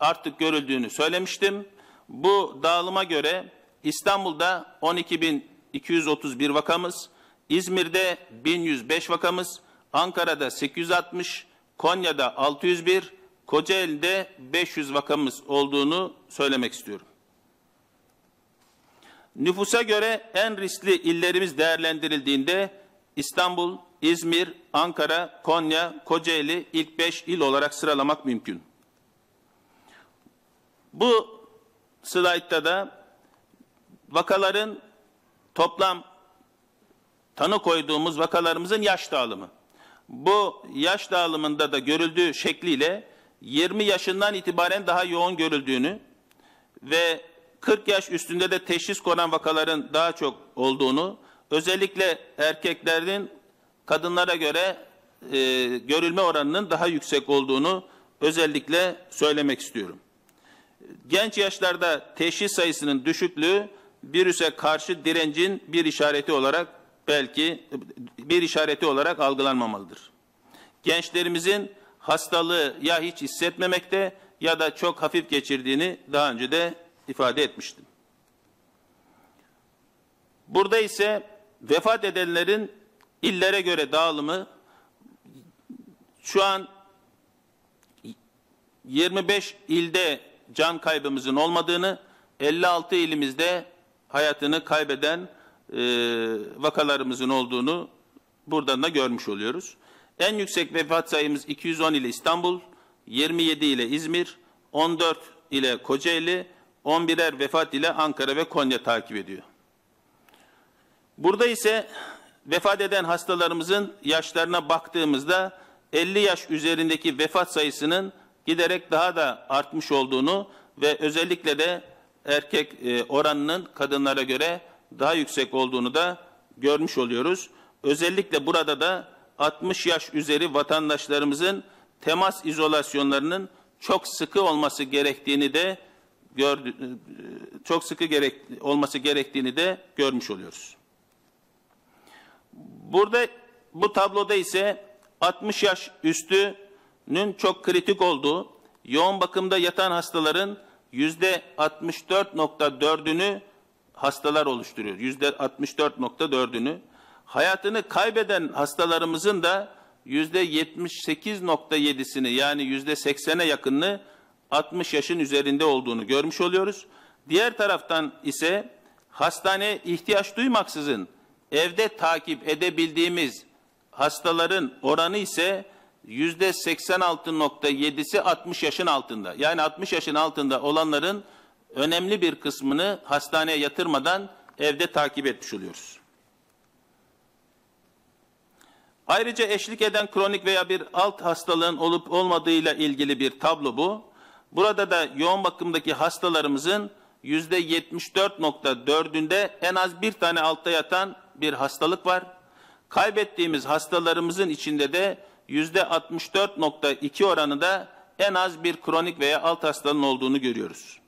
Speaker 2: artık görüldüğünü söylemiştim. Bu dağılıma göre İstanbul'da 12.231 vakamız, İzmir'de 1105 vakamız, Ankara'da 860, Konya'da 601, Kocaeli'de 500 vakamız olduğunu söylemek istiyorum. Nüfusa göre en riskli illerimiz değerlendirildiğinde İstanbul, İzmir, Ankara, Konya, Kocaeli ilk 5 il olarak sıralamak mümkün. Bu slaytta da vakaların toplam tanı koyduğumuz vakalarımızın yaş dağılımı. Bu yaş dağılımında da görüldüğü şekliyle 20 yaşından itibaren daha yoğun görüldüğünü ve 40 yaş üstünde de teşhis konan vakaların daha çok olduğunu, özellikle erkeklerin kadınlara göre e, görülme oranının daha yüksek olduğunu özellikle söylemek istiyorum. Genç yaşlarda teşhis sayısının düşüklüğü virüse karşı direncin bir işareti olarak belki bir işareti olarak algılanmamalıdır. Gençlerimizin hastalığı ya hiç hissetmemekte ya da çok hafif geçirdiğini daha önce de ifade etmiştim. Burada ise vefat edenlerin illere göre dağılımı şu an 25 ilde can kaybımızın olmadığını, 56 ilimizde hayatını kaybeden e, vakalarımızın olduğunu buradan da görmüş oluyoruz. En yüksek vefat sayımız 210 ile İstanbul, 27 ile İzmir, 14 ile Kocaeli, 11'er vefat ile Ankara ve Konya takip ediyor. Burada ise vefat eden hastalarımızın yaşlarına baktığımızda 50 yaş üzerindeki vefat sayısının giderek daha da artmış olduğunu ve özellikle de erkek e, oranının kadınlara göre daha yüksek olduğunu da görmüş oluyoruz. Özellikle burada da 60 yaş üzeri vatandaşlarımızın temas izolasyonlarının çok sıkı olması gerektiğini de gördü, çok sıkı gerek, olması gerektiğini de görmüş oluyoruz. Burada bu tabloda ise 60 yaş üstünün çok kritik olduğu, yoğun bakımda yatan hastaların yüzde 64.4'ünü hastalar oluşturuyor. Yüzde 64.4'ünü. Hayatını kaybeden hastalarımızın da yüzde 78.7'sini yani yüzde 80'e yakınını 60 yaşın üzerinde olduğunu görmüş oluyoruz. Diğer taraftan ise hastaneye ihtiyaç duymaksızın evde takip edebildiğimiz hastaların oranı ise yüzde 86.7'si 60 yaşın altında. Yani 60 yaşın altında olanların önemli bir kısmını hastaneye yatırmadan evde takip etmiş oluyoruz. Ayrıca eşlik eden kronik veya bir alt hastalığın olup olmadığıyla ilgili bir tablo bu. Burada da yoğun bakımdaki hastalarımızın yüzde 74.4'ünde en az bir tane altta yatan bir hastalık var. Kaybettiğimiz hastalarımızın içinde de yüzde 64.2 oranında en az bir kronik veya alt hastalığın olduğunu görüyoruz.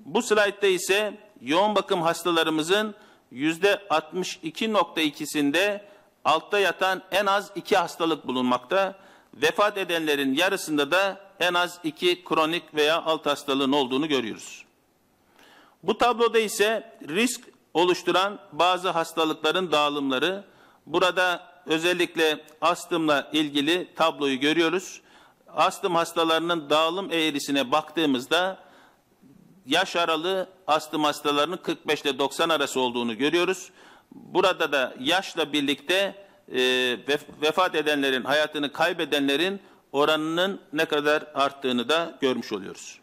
Speaker 2: Bu slaytta ise yoğun bakım hastalarımızın yüzde 62.2'sinde altta yatan en az iki hastalık bulunmakta. Vefat edenlerin yarısında da en az iki kronik veya alt hastalığın olduğunu görüyoruz. Bu tabloda ise risk oluşturan bazı hastalıkların dağılımları. Burada özellikle astımla ilgili tabloyu görüyoruz. Astım hastalarının dağılım eğrisine baktığımızda yaş aralığı astım hastalarının 45 ile 90 arası olduğunu görüyoruz. Burada da yaşla birlikte e, vef- vefat edenlerin, hayatını kaybedenlerin oranının ne kadar arttığını da görmüş oluyoruz.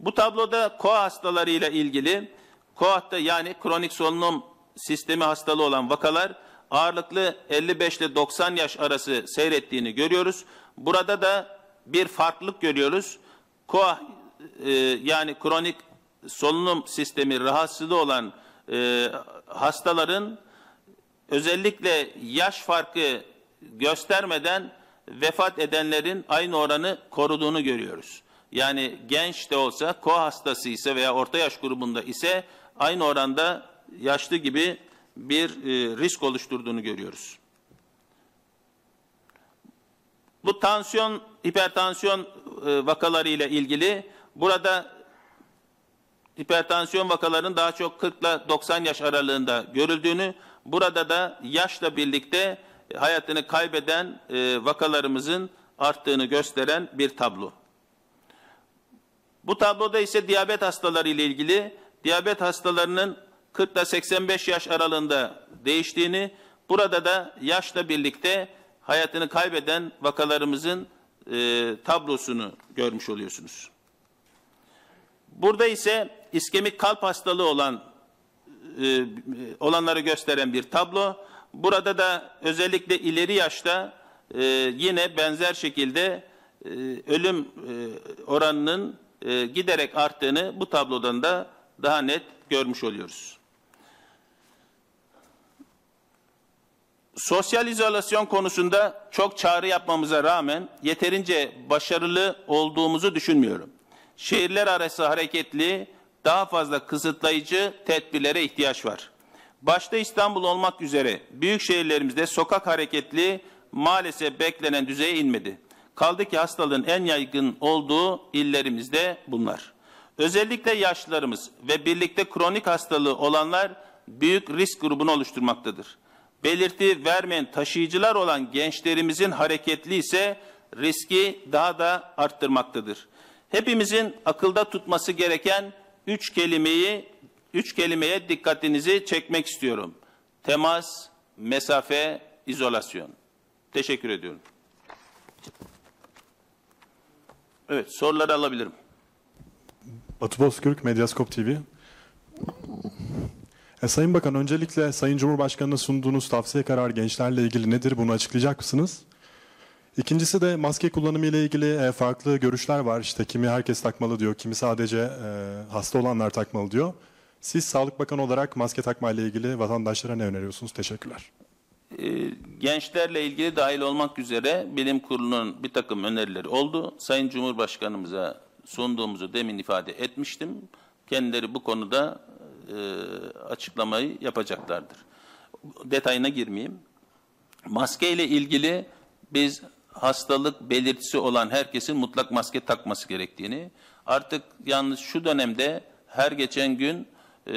Speaker 2: Bu tabloda koa hastalarıyla ilgili koahta yani kronik solunum sistemi hastalığı olan vakalar ağırlıklı 55 ile 90 yaş arası seyrettiğini görüyoruz. Burada da bir farklılık görüyoruz. Koah e, yani kronik solunum sistemi rahatsızlığı olan e, hastaların özellikle yaş farkı göstermeden vefat edenlerin aynı oranı koruduğunu görüyoruz. Yani genç de olsa ko hastası ise veya orta yaş grubunda ise aynı oranda yaşlı gibi bir e, risk oluşturduğunu görüyoruz. Bu tansiyon, hipertansiyon e, vakaları ile ilgili burada hipertansiyon vakalarının daha çok 40 ile 90 yaş aralığında görüldüğünü, burada da yaşla birlikte hayatını kaybeden e, vakalarımızın arttığını gösteren bir tablo. Bu tabloda ise diyabet hastaları ile ilgili diyabet hastalarının 40 ile 85 yaş aralığında değiştiğini, burada da yaşla birlikte hayatını kaybeden vakalarımızın e, tablosunu görmüş oluyorsunuz. Burada ise iskemik kalp hastalığı olan e, olanları gösteren bir tablo. Burada da özellikle ileri yaşta e, yine benzer şekilde e, ölüm e, oranının e, giderek arttığını bu tablodan da daha net görmüş oluyoruz. Sosyal izolasyon konusunda çok çağrı yapmamıza rağmen yeterince başarılı olduğumuzu düşünmüyorum. Şehirler arası hareketli daha fazla kısıtlayıcı tedbirlere ihtiyaç var. Başta İstanbul olmak üzere büyük şehirlerimizde sokak hareketli maalesef beklenen düzeye inmedi. Kaldı ki hastalığın en yaygın olduğu illerimizde bunlar. Özellikle yaşlılarımız ve birlikte kronik hastalığı olanlar büyük risk grubunu oluşturmaktadır. Belirti vermeyen taşıyıcılar olan gençlerimizin hareketli ise riski daha da arttırmaktadır. Hepimizin akılda tutması gereken üç kelimeyi, üç kelimeye dikkatinizi çekmek istiyorum. Temas, mesafe, izolasyon. Teşekkür ediyorum. Evet, soruları alabilirim.
Speaker 22: Batu Bozkürk, Medyaskop TV. E, Sayın Bakan, öncelikle Sayın Cumhurbaşkanı'na sunduğunuz tavsiye kararı gençlerle ilgili nedir? Bunu açıklayacak mısınız? İkincisi de maske kullanımı ile ilgili e, farklı görüşler var. İşte kimi herkes takmalı diyor, kimi sadece e, hasta olanlar takmalı diyor. Siz Sağlık Bakanı olarak maske takma ile ilgili vatandaşlara ne öneriyorsunuz? Teşekkürler.
Speaker 2: Ee, gençlerle ilgili dahil olmak üzere bilim kurulunun bir takım önerileri oldu. Sayın Cumhurbaşkanımıza sunduğumuzu demin ifade etmiştim. Kendileri bu konuda e, açıklamayı yapacaklardır. Detayına girmeyeyim. Maske ile ilgili biz hastalık belirtisi olan herkesin mutlak maske takması gerektiğini, artık yalnız şu dönemde her geçen gün e,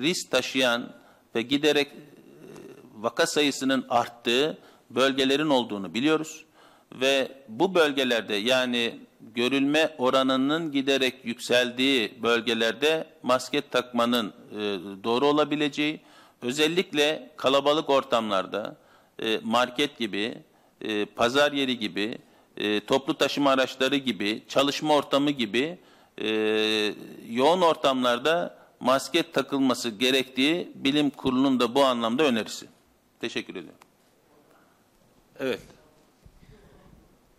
Speaker 2: risk taşıyan ve giderek e, vaka sayısının arttığı bölgelerin olduğunu biliyoruz. Ve bu bölgelerde yani görülme oranının giderek yükseldiği bölgelerde maske takmanın e, doğru olabileceği, özellikle kalabalık ortamlarda market gibi, pazar yeri gibi, toplu taşıma araçları gibi, çalışma ortamı gibi yoğun ortamlarda maske takılması gerektiği bilim kurulunun da bu anlamda önerisi. Teşekkür ediyorum. Evet.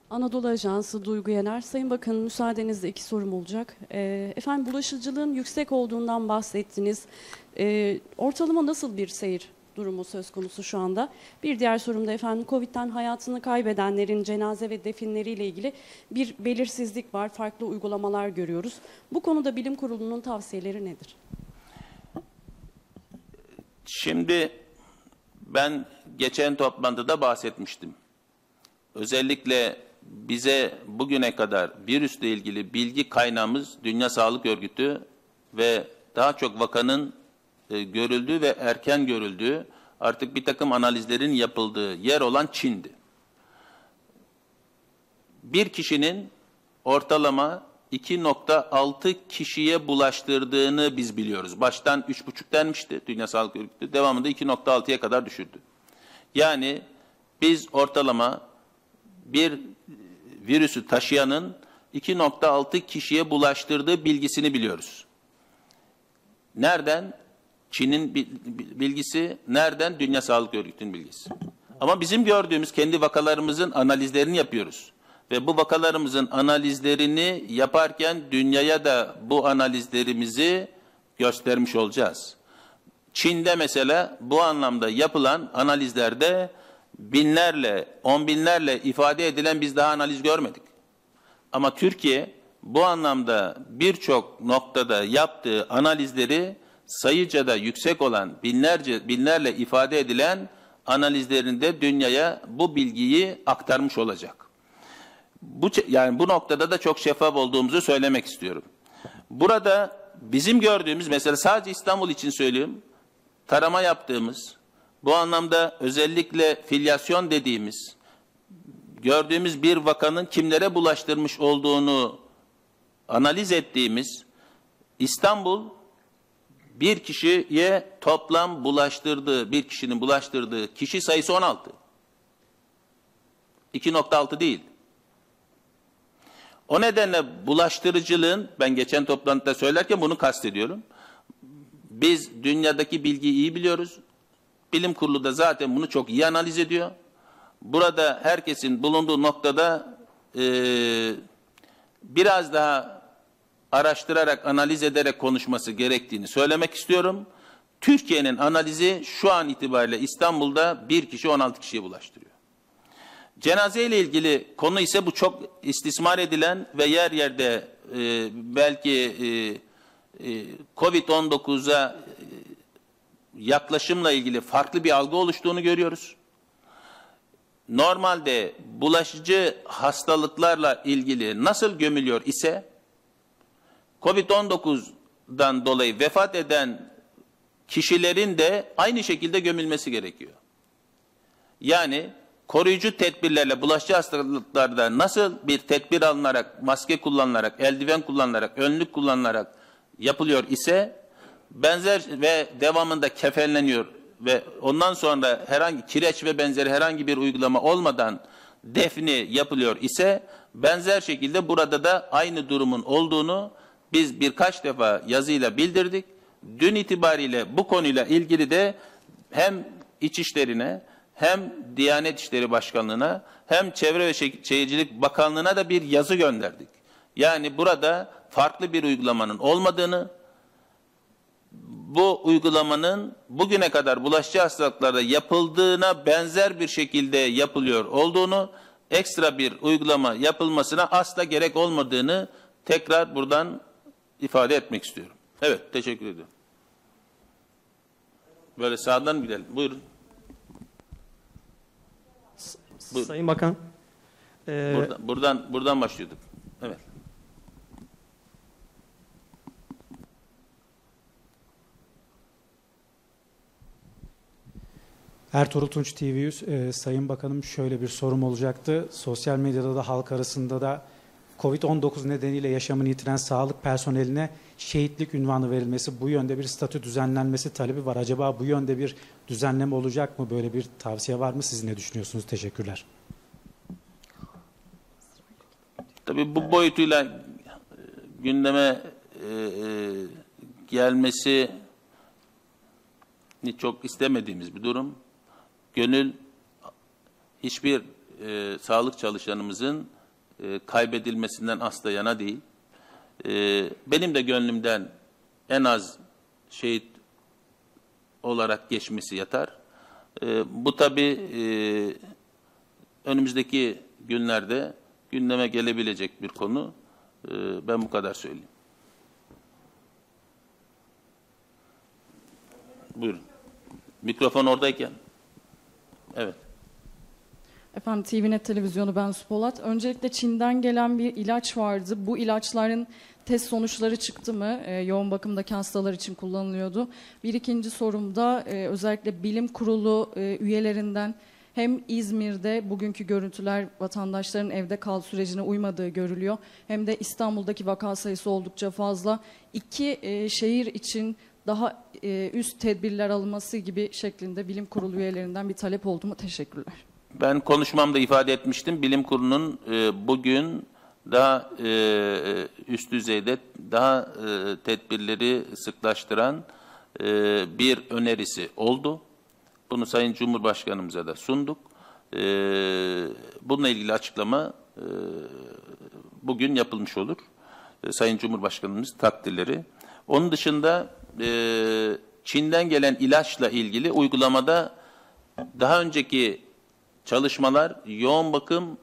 Speaker 23: Anadolu Ajansı Duygu Yener. Sayın Bakan müsaadenizle iki sorum olacak. Ee, efendim bulaşıcılığın yüksek olduğundan bahsettiniz. Ee, ortalama nasıl bir seyir durumu söz konusu şu anda? Bir diğer sorum da efendim Covid'den hayatını kaybedenlerin cenaze ve definleriyle ilgili bir belirsizlik var. Farklı uygulamalar görüyoruz. Bu konuda bilim kurulunun tavsiyeleri nedir?
Speaker 2: Şimdi ben geçen toplantıda bahsetmiştim. Özellikle bize bugüne kadar virüsle ilgili bilgi kaynağımız Dünya Sağlık Örgütü ve daha çok vakanın e, görüldüğü ve erken görüldüğü artık bir takım analizlerin yapıldığı yer olan Çin'di. Bir kişinin ortalama 2.6 kişiye bulaştırdığını biz biliyoruz. Baştan 3.5 denmişti Dünya Sağlık Örgütü. Devamında 2.6'ya kadar düşürdü. Yani biz ortalama bir virüsü taşıyanın 2.6 kişiye bulaştırdığı bilgisini biliyoruz. Nereden? Çin'in bilgisi, nereden? Dünya Sağlık Örgütü'nün bilgisi. Ama bizim gördüğümüz kendi vakalarımızın analizlerini yapıyoruz. Ve bu vakalarımızın analizlerini yaparken dünyaya da bu analizlerimizi göstermiş olacağız. Çin'de mesela bu anlamda yapılan analizlerde binlerle, on binlerle ifade edilen biz daha analiz görmedik. Ama Türkiye bu anlamda birçok noktada yaptığı analizleri sayıca da yüksek olan binlerce binlerle ifade edilen analizlerinde dünyaya bu bilgiyi aktarmış olacak. Bu yani bu noktada da çok şeffaf olduğumuzu söylemek istiyorum. Burada bizim gördüğümüz mesela sadece İstanbul için söylüyorum. Tarama yaptığımız bu anlamda özellikle filyasyon dediğimiz gördüğümüz bir vakanın kimlere bulaştırmış olduğunu analiz ettiğimiz İstanbul bir kişiye toplam bulaştırdığı, bir kişinin bulaştırdığı kişi sayısı 16. 2.6 değil. O nedenle bulaştırıcılığın, ben geçen toplantıda söylerken bunu kastediyorum. Biz dünyadaki bilgiyi iyi biliyoruz. Bilim kurulu da zaten bunu çok iyi analiz ediyor. Burada herkesin bulunduğu noktada e, biraz daha araştırarak, analiz ederek konuşması gerektiğini söylemek istiyorum. Türkiye'nin analizi şu an itibariyle İstanbul'da bir kişi 16 kişiye bulaştırıyor. Cenaze ile ilgili konu ise bu çok istismar edilen ve yer yerde e, belki e, e, Covid-19'a e, yaklaşımla ilgili farklı bir algı oluştuğunu görüyoruz. Normalde bulaşıcı hastalıklarla ilgili nasıl gömülüyor ise Covid-19'dan dolayı vefat eden kişilerin de aynı şekilde gömülmesi gerekiyor. Yani koruyucu tedbirlerle bulaşıcı hastalıklarda nasıl bir tedbir alınarak, maske kullanılarak, eldiven kullanılarak, önlük kullanılarak yapılıyor ise benzer ve devamında kefenleniyor ve ondan sonra herhangi kireç ve benzeri herhangi bir uygulama olmadan defni yapılıyor ise benzer şekilde burada da aynı durumun olduğunu biz birkaç defa yazıyla bildirdik. Dün itibariyle bu konuyla ilgili de hem İçişlerine hem Diyanet İşleri Başkanlığı'na hem Çevre ve Şehircilik Bakanlığı'na da bir yazı gönderdik. Yani burada farklı bir uygulamanın olmadığını, bu uygulamanın bugüne kadar bulaşıcı hastalıklarda yapıldığına benzer bir şekilde yapılıyor olduğunu, ekstra bir uygulama yapılmasına asla gerek olmadığını tekrar buradan ifade etmek istiyorum. Evet, teşekkür ediyorum. Böyle sağdan gidelim. Buyurun. Buyurun.
Speaker 24: Sayın Bakan. E...
Speaker 2: Buradan, buradan, buradan başlıyorduk. Evet.
Speaker 25: Ertuğrul Tunç TV e, Sayın Bakanım şöyle bir sorum olacaktı. Sosyal medyada da halk arasında da Covid-19 nedeniyle yaşamını yitiren sağlık personeline şehitlik ünvanı verilmesi, bu yönde bir statü düzenlenmesi talebi var. Acaba bu yönde bir düzenleme olacak mı? Böyle bir tavsiye var mı? Siz ne düşünüyorsunuz? Teşekkürler.
Speaker 2: Tabii bu boyutuyla e, gündeme e, e, gelmesi çok istemediğimiz bir durum. Gönül hiçbir e, sağlık çalışanımızın e, kaybedilmesinden asla yana değil. E, benim de gönlümden en az şehit olarak geçmesi yatar. E, bu tabi e, önümüzdeki günlerde gündeme gelebilecek bir konu. E, ben bu kadar söyleyeyim. Buyurun. Mikrofon oradayken. Evet.
Speaker 26: Efendim TVNet televizyonu ben Supolat. Öncelikle Çin'den gelen bir ilaç vardı. Bu ilaçların test sonuçları çıktı mı? Ee, yoğun bakımdaki hastalar için kullanılıyordu. Bir ikinci sorum da e, özellikle bilim kurulu e, üyelerinden hem İzmir'de bugünkü görüntüler vatandaşların evde kal sürecine uymadığı görülüyor. Hem de İstanbul'daki vaka sayısı oldukça fazla. İki e, şehir için daha e, üst tedbirler alınması gibi şeklinde bilim kurulu üyelerinden bir talep oldu mu? Teşekkürler.
Speaker 2: Ben konuşmamda ifade etmiştim. Bilim kurulunun e, bugün daha e, üst düzeyde daha e, tedbirleri sıklaştıran e, bir önerisi oldu. Bunu Sayın Cumhurbaşkanımıza da sunduk. E, bununla ilgili açıklama e, bugün yapılmış olur. E, Sayın Cumhurbaşkanımız takdirleri. Onun dışında e, Çin'den gelen ilaçla ilgili uygulamada daha önceki çalışmalar yoğun bakım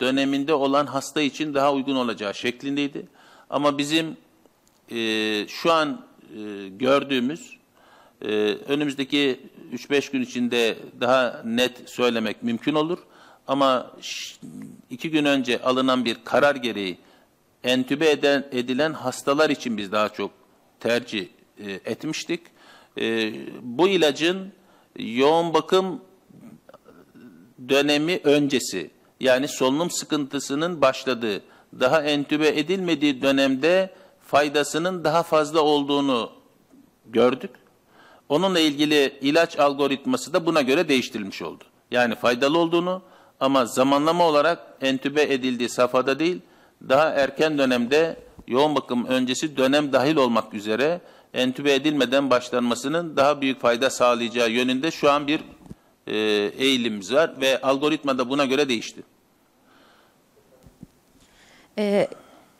Speaker 2: döneminde olan hasta için daha uygun olacağı şeklindeydi. Ama bizim e, şu an e, gördüğümüz e, önümüzdeki 3-5 gün içinde daha net söylemek mümkün olur. Ama iki gün önce alınan bir karar gereği entübe eden, edilen hastalar için biz daha çok tercih e, etmiştik. E, bu ilacın yoğun bakım dönemi öncesi yani solunum sıkıntısının başladığı, daha entübe edilmediği dönemde faydasının daha fazla olduğunu gördük. Onunla ilgili ilaç algoritması da buna göre değiştirilmiş oldu. Yani faydalı olduğunu ama zamanlama olarak entübe edildiği safhada değil, daha erken dönemde yoğun bakım öncesi dönem dahil olmak üzere entübe edilmeden başlanmasının daha büyük fayda sağlayacağı yönünde şu an bir e, eğilimimiz var ve algoritma da buna göre değişti.
Speaker 27: Ee,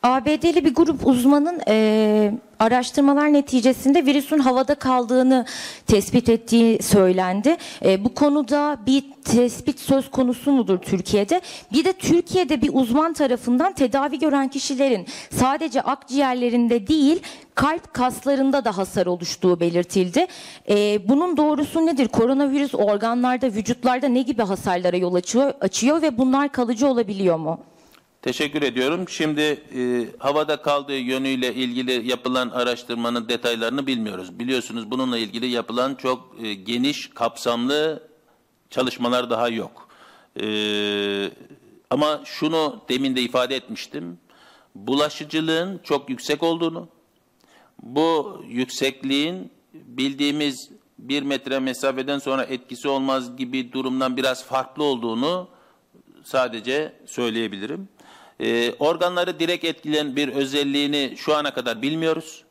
Speaker 27: ABD'li bir grup uzmanın e, araştırmalar neticesinde virüsün havada kaldığını tespit ettiği söylendi. E, bu konuda bir tespit söz konusu mudur Türkiye'de? Bir de Türkiye'de bir uzman tarafından tedavi gören kişilerin sadece akciğerlerinde değil kalp kaslarında da hasar oluştuğu belirtildi. E, bunun doğrusu nedir? Koronavirüs organlarda, vücutlarda ne gibi hasarlara yol açıyor, açıyor ve bunlar kalıcı olabiliyor mu?
Speaker 2: Teşekkür ediyorum. Şimdi e, havada kaldığı yönüyle ilgili yapılan araştırmanın detaylarını bilmiyoruz. Biliyorsunuz bununla ilgili yapılan çok e, geniş, kapsamlı çalışmalar daha yok. E, ama şunu demin de ifade etmiştim. Bulaşıcılığın çok yüksek olduğunu, bu yüksekliğin bildiğimiz bir metre mesafeden sonra etkisi olmaz gibi durumdan biraz farklı olduğunu sadece söyleyebilirim. Ee, organları direkt etkileyen bir özelliğini şu ana kadar bilmiyoruz.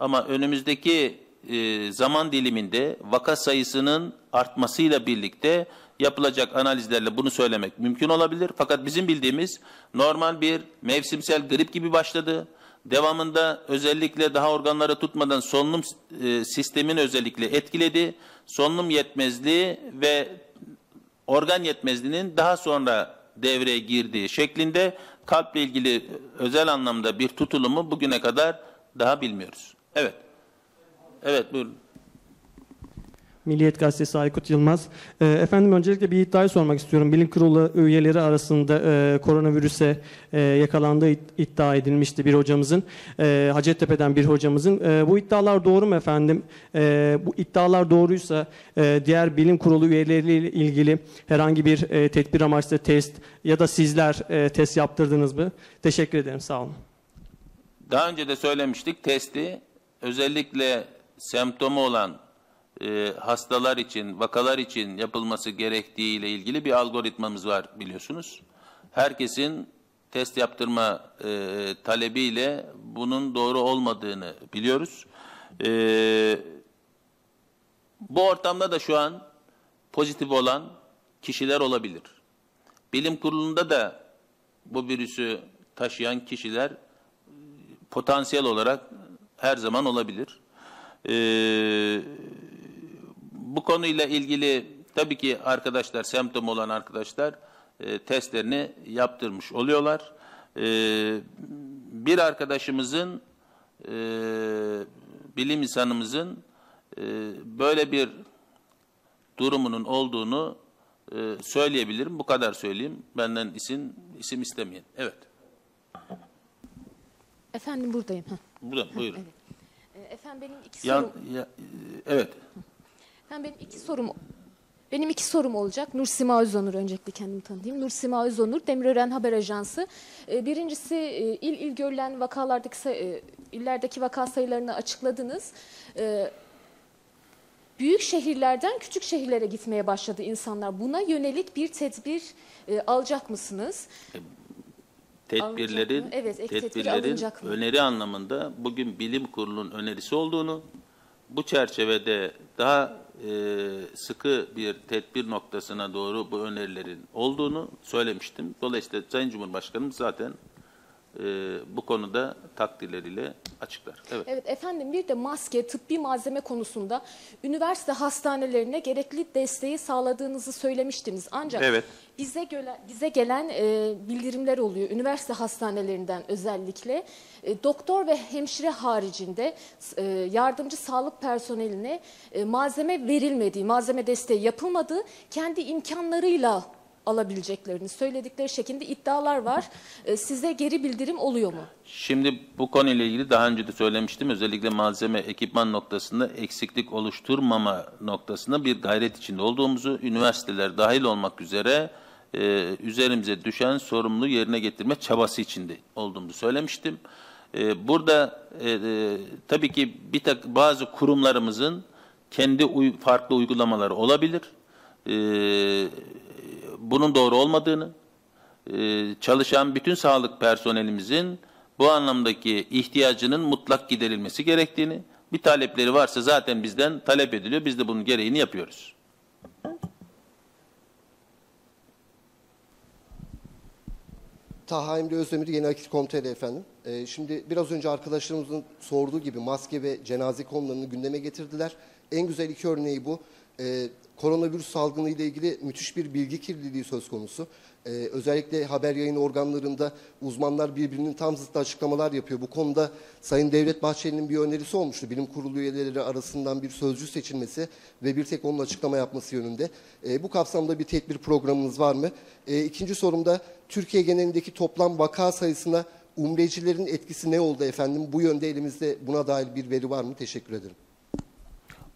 Speaker 2: Ama önümüzdeki e, zaman diliminde vaka sayısının artmasıyla birlikte yapılacak analizlerle bunu söylemek mümkün olabilir. Fakat bizim bildiğimiz normal bir mevsimsel grip gibi başladı. Devamında özellikle daha organları tutmadan solunum e, sistemini özellikle etkiledi. Solunum yetmezliği ve organ yetmezliğinin daha sonra devreye girdiği şeklinde kalple ilgili özel anlamda bir tutulumu bugüne kadar daha bilmiyoruz. Evet. Evet buyurun.
Speaker 24: Milliyet Gazetesi Aykut Yılmaz. Ee, efendim öncelikle bir iddiayı sormak istiyorum. Bilim Kurulu üyeleri arasında e, koronavirüse e, yakalandığı id- iddia edilmişti bir hocamızın. E, Hacettepe'den bir hocamızın. E, bu iddialar doğru mu efendim? E, bu iddialar doğruysa e, diğer bilim kurulu üyeleriyle ilgili herhangi bir e, tedbir amaçlı test ya da sizler e, test yaptırdınız mı? Teşekkür ederim. Sağ olun.
Speaker 2: Daha önce de söylemiştik testi özellikle semptomu olan e, hastalar için, vakalar için yapılması gerektiği ile ilgili bir algoritmamız var biliyorsunuz. Herkesin test yaptırma e, talebiyle bunun doğru olmadığını biliyoruz. E, bu ortamda da şu an pozitif olan kişiler olabilir. Bilim kurulunda da bu virüsü taşıyan kişiler potansiyel olarak her zaman olabilir. Ee, bu konuyla ilgili tabii ki arkadaşlar, semptom olan arkadaşlar e, testlerini yaptırmış oluyorlar. Ee, bir arkadaşımızın, e, bilim insanımızın e, böyle bir durumunun olduğunu e, söyleyebilirim. Bu kadar söyleyeyim. Benden isim isim istemeyin. Evet.
Speaker 28: Efendim buradayım. Heh.
Speaker 2: Burada buyurun.
Speaker 28: Ee, Efendim benim iki sorum.
Speaker 2: ya, e, evet.
Speaker 28: Efendim benim iki sorum. Benim iki sorum olacak. Nursima Özonur öncelikle kendimi tanıtayım. Nursima Özonur, Demirören Haber Ajansı. Ee, Birincisi e, il il görülen vakalardaki e, illerdeki vaka sayılarını açıkladınız. Ee, Büyük şehirlerden küçük şehirlere gitmeye başladı insanlar. Buna yönelik bir tedbir e, alacak mısınız?
Speaker 2: Tedbirlerin?
Speaker 28: Evet,
Speaker 2: tedbirlerin
Speaker 28: alınacak mı?
Speaker 2: öneri anlamında bugün bilim kurulunun önerisi olduğunu, bu çerçevede daha e, sıkı bir tedbir noktasına doğru bu önerilerin olduğunu söylemiştim. Dolayısıyla Sayın Cumhurbaşkanım zaten e, bu konuda takdirleriyle açıklar. Evet.
Speaker 28: Evet efendim bir de maske, tıbbi malzeme konusunda üniversite hastanelerine gerekli desteği sağladığınızı söylemiştiniz. Ancak
Speaker 2: Evet.
Speaker 28: bize gelen, bize gelen e, bildirimler oluyor üniversite hastanelerinden özellikle. E, doktor ve hemşire haricinde e, yardımcı sağlık personeline e, malzeme verilmediği, malzeme desteği yapılmadığı kendi imkanlarıyla alabileceklerini söyledikleri şekilde iddialar var. E, size geri bildirim oluyor mu?
Speaker 2: Şimdi bu konuyla ilgili daha önce de söylemiştim. Özellikle malzeme, ekipman noktasında eksiklik oluşturmama noktasında bir gayret içinde olduğumuzu, üniversiteler dahil olmak üzere e, üzerimize düşen sorumluluğu yerine getirme çabası içinde olduğumuzu söylemiştim. E, burada e, e, tabii ki bir tak bazı kurumlarımızın kendi uy- farklı uygulamaları olabilir. E, bunun doğru olmadığını, e, çalışan bütün sağlık personelimizin bu anlamdaki ihtiyacının mutlak giderilmesi gerektiğini, bir talepleri varsa zaten bizden talep ediliyor. Biz de bunun gereğini yapıyoruz.
Speaker 29: Taha Emre Özdemir Yeni Akit Komiteli efendim. Ee, şimdi biraz önce arkadaşlarımızın sorduğu gibi maske ve cenaze konularını gündeme getirdiler. En güzel iki örneği bu. Ee, koronavirüs salgını ile ilgili müthiş bir bilgi kirliliği söz konusu. Ee, özellikle haber yayın organlarında uzmanlar birbirinin tam zıttı açıklamalar yapıyor. Bu konuda Sayın Devlet Bahçeli'nin bir önerisi olmuştu. Bilim kurulu üyeleri arasından bir sözcü seçilmesi ve bir tek onun açıklama yapması yönünde. Ee, bu kapsamda bir tedbir programınız var mı? Ee, ikinci sorumda Türkiye genelindeki toplam vaka sayısına umrecilerin etkisi ne oldu efendim? Bu yönde elimizde buna dair bir veri var mı? Teşekkür ederim.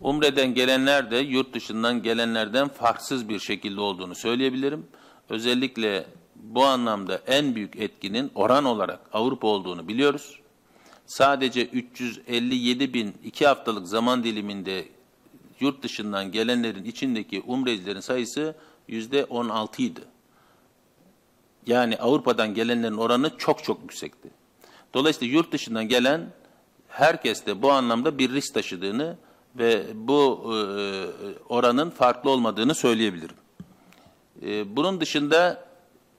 Speaker 2: Umre'den gelenler de yurt dışından gelenlerden farksız bir şekilde olduğunu söyleyebilirim. Özellikle bu anlamda en büyük etkinin oran olarak Avrupa olduğunu biliyoruz. Sadece 357 bin iki haftalık zaman diliminde yurt dışından gelenlerin içindeki umrecilerin sayısı yüzde 16 idi. Yani Avrupa'dan gelenlerin oranı çok çok yüksekti. Dolayısıyla yurt dışından gelen herkes de bu anlamda bir risk taşıdığını ve bu e, oranın farklı olmadığını söyleyebilirim. E, bunun dışında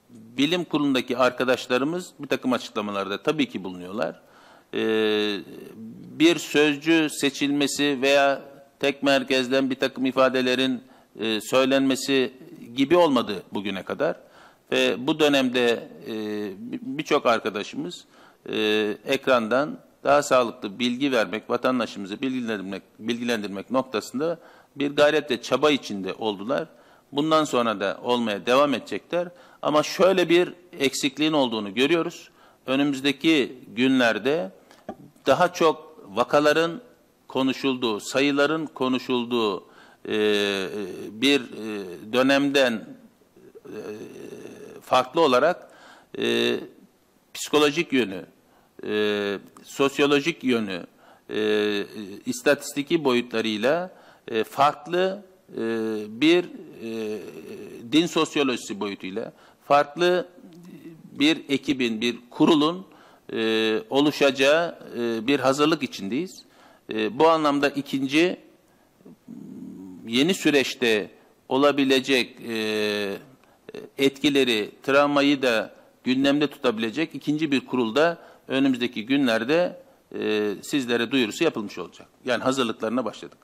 Speaker 2: bilim kurulundaki arkadaşlarımız bir takım açıklamalarda tabii ki bulunuyorlar. E, bir sözcü seçilmesi veya tek merkezden bir takım ifadelerin söylenmesi gibi olmadı bugüne kadar. Ve bu dönemde birçok arkadaşımız ekrandan daha sağlıklı bilgi vermek, vatandaşımızı bilgilendirmek, bilgilendirmek noktasında bir gayret ve çaba içinde oldular. Bundan sonra da olmaya devam edecekler. Ama şöyle bir eksikliğin olduğunu görüyoruz. Önümüzdeki günlerde daha çok vakaların konuşulduğu, sayıların konuşulduğu e, bir e, dönemden e, farklı olarak e, psikolojik yönü, e, sosyolojik yönü, e, istatistiki boyutlarıyla e, farklı e, bir e, din sosyolojisi boyutuyla farklı bir ekibin, bir kurulun e, oluşacağı e, bir hazırlık içindeyiz. E, bu anlamda ikinci yeni süreçte olabilecek e, etkileri, travmayı da gündemde tutabilecek ikinci bir kurulda önümüzdeki günlerde e, sizlere duyurusu yapılmış olacak. Yani hazırlıklarına başladık.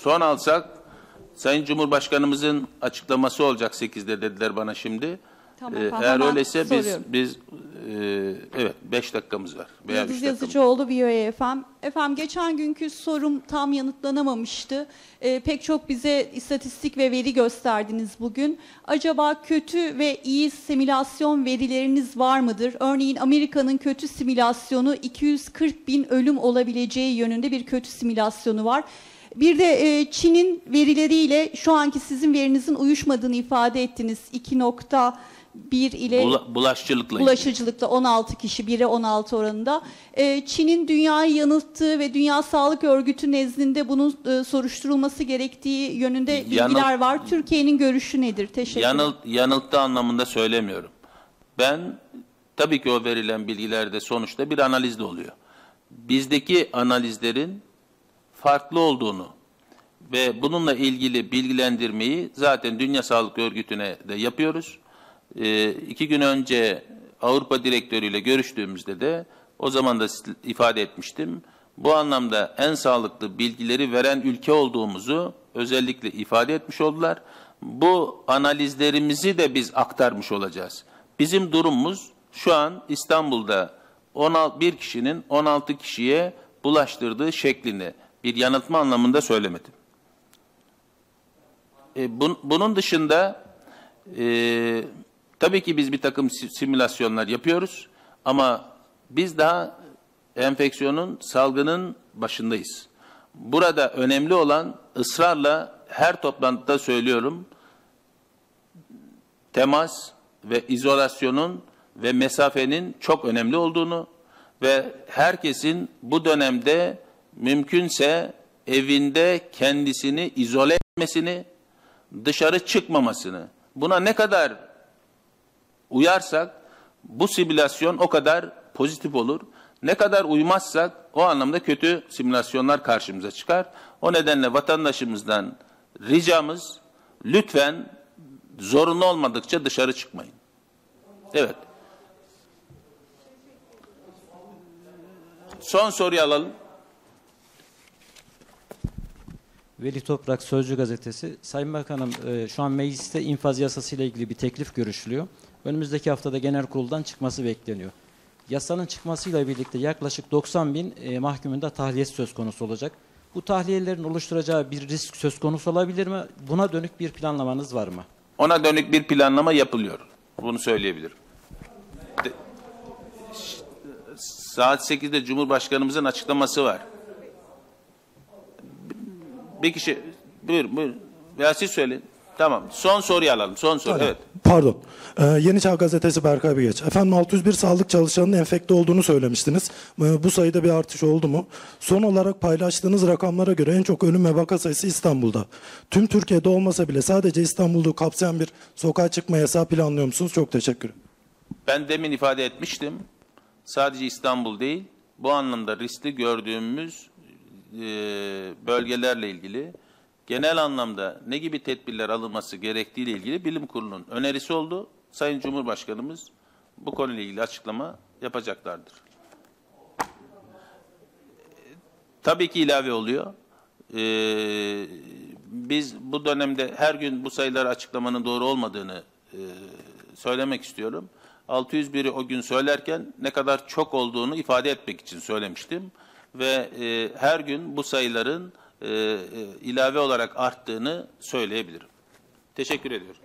Speaker 2: Son alsak Sayın Cumhurbaşkanımızın açıklaması olacak 8'de dediler bana şimdi.
Speaker 30: Tamam,
Speaker 2: Ee, eğer
Speaker 30: hemen
Speaker 2: öyleyse biz
Speaker 30: soruyorum.
Speaker 2: biz e, evet 5 dakikamız var veya
Speaker 30: Yıldız
Speaker 2: 3 dakikamız.
Speaker 30: Yazıcıoğlu VOA FM. Efendim geçen günkü sorum tam yanıtlanamamıştı. Ee, pek çok bize istatistik ve veri gösterdiniz bugün. Acaba kötü ve iyi simülasyon verileriniz var mıdır? Örneğin Amerika'nın kötü simülasyonu 240 bin ölüm olabileceği yönünde bir kötü simülasyonu var. Bir de e, Çin'in verileriyle şu anki sizin verinizin uyuşmadığını ifade ettiniz. 2.1 ile
Speaker 2: Bula- bulaşıcılıkla ilgili.
Speaker 30: bulaşıcılıkta 16 kişi 1'e 16 oranında. Ee, Çin'in dünyayı yanılttığı ve Dünya Sağlık Örgütü nezdinde bunun e, soruşturulması gerektiği yönünde
Speaker 2: Yanıl-
Speaker 30: bilgiler var. Türkiye'nin görüşü nedir? Teşekkür ederim.
Speaker 2: Yanıl, yanılttı anlamında söylemiyorum. Ben tabii ki o verilen bilgilerde sonuçta bir analizde oluyor. Bizdeki analizlerin farklı olduğunu ve bununla ilgili bilgilendirmeyi zaten Dünya Sağlık Örgütü'ne de yapıyoruz. Ee, iki gün önce Avrupa direktörüyle görüştüğümüzde de o zaman da ifade etmiştim. Bu anlamda en sağlıklı bilgileri veren ülke olduğumuzu özellikle ifade etmiş oldular. Bu analizlerimizi de biz aktarmış olacağız. Bizim durumumuz şu an İstanbul'da 16, bir kişinin 16 kişiye bulaştırdığı şeklini bir yanıltma anlamında söylemedim. E, bun- bunun dışında e, tabii ki biz bir takım si- simülasyonlar yapıyoruz ama biz daha enfeksiyonun, salgının başındayız. Burada önemli olan ısrarla her toplantıda söylüyorum temas ve izolasyonun ve mesafenin çok önemli olduğunu ve herkesin bu dönemde mümkünse evinde kendisini izole etmesini, dışarı çıkmamasını, buna ne kadar uyarsak bu simülasyon o kadar pozitif olur. Ne kadar uymazsak o anlamda kötü simülasyonlar karşımıza çıkar. O nedenle vatandaşımızdan ricamız lütfen zorunlu olmadıkça dışarı çıkmayın. Evet. Son soruyu alalım.
Speaker 31: Veli Toprak Sözcü Gazetesi. Sayın Bakanım e, şu an mecliste infaz yasası ile ilgili bir teklif görüşülüyor. Önümüzdeki haftada genel kuruldan çıkması bekleniyor. Yasanın çıkmasıyla birlikte yaklaşık 90 bin e, mahkumunda tahliye söz konusu olacak. Bu tahliyelerin oluşturacağı bir risk söz konusu olabilir mi? Buna dönük bir planlamanız var mı?
Speaker 2: Ona dönük bir planlama yapılıyor. Bunu söyleyebilirim. De- saat 8'de Cumhurbaşkanımızın açıklaması var. Bir kişi buyur buyur. Veya siz söyleyin. Tamam. Son soruyu alalım. Son soru.
Speaker 32: Tamam.
Speaker 2: Evet.
Speaker 32: Pardon. Ee, Yeni Çağ Gazetesi Berkay Bigeç. Efendim 601 sağlık çalışanının enfekte olduğunu söylemiştiniz. Ee, Bu sayıda bir artış oldu mu? Son olarak paylaştığınız rakamlara göre en çok ölüm ve vaka sayısı İstanbul'da. Tüm Türkiye'de olmasa bile sadece İstanbul'u kapsayan bir sokağa çıkma yasağı planlıyor musunuz? Çok teşekkür ederim.
Speaker 2: Ben demin ifade etmiştim. Sadece İstanbul değil, bu anlamda riskli gördüğümüz e, bölgelerle ilgili genel anlamda ne gibi tedbirler alınması gerektiği ile ilgili bilim kurulunun önerisi oldu. Sayın Cumhurbaşkanımız bu konuyla ilgili açıklama yapacaklardır. Tabii ki ilave oluyor. Ee, biz bu dönemde her gün bu sayıları açıklamanın doğru olmadığını e, söylemek istiyorum. 601'i o gün söylerken ne kadar çok olduğunu ifade etmek için söylemiştim. Ve e, her gün bu sayıların e, e, ilave olarak arttığını söyleyebilirim. Teşekkür ediyorum.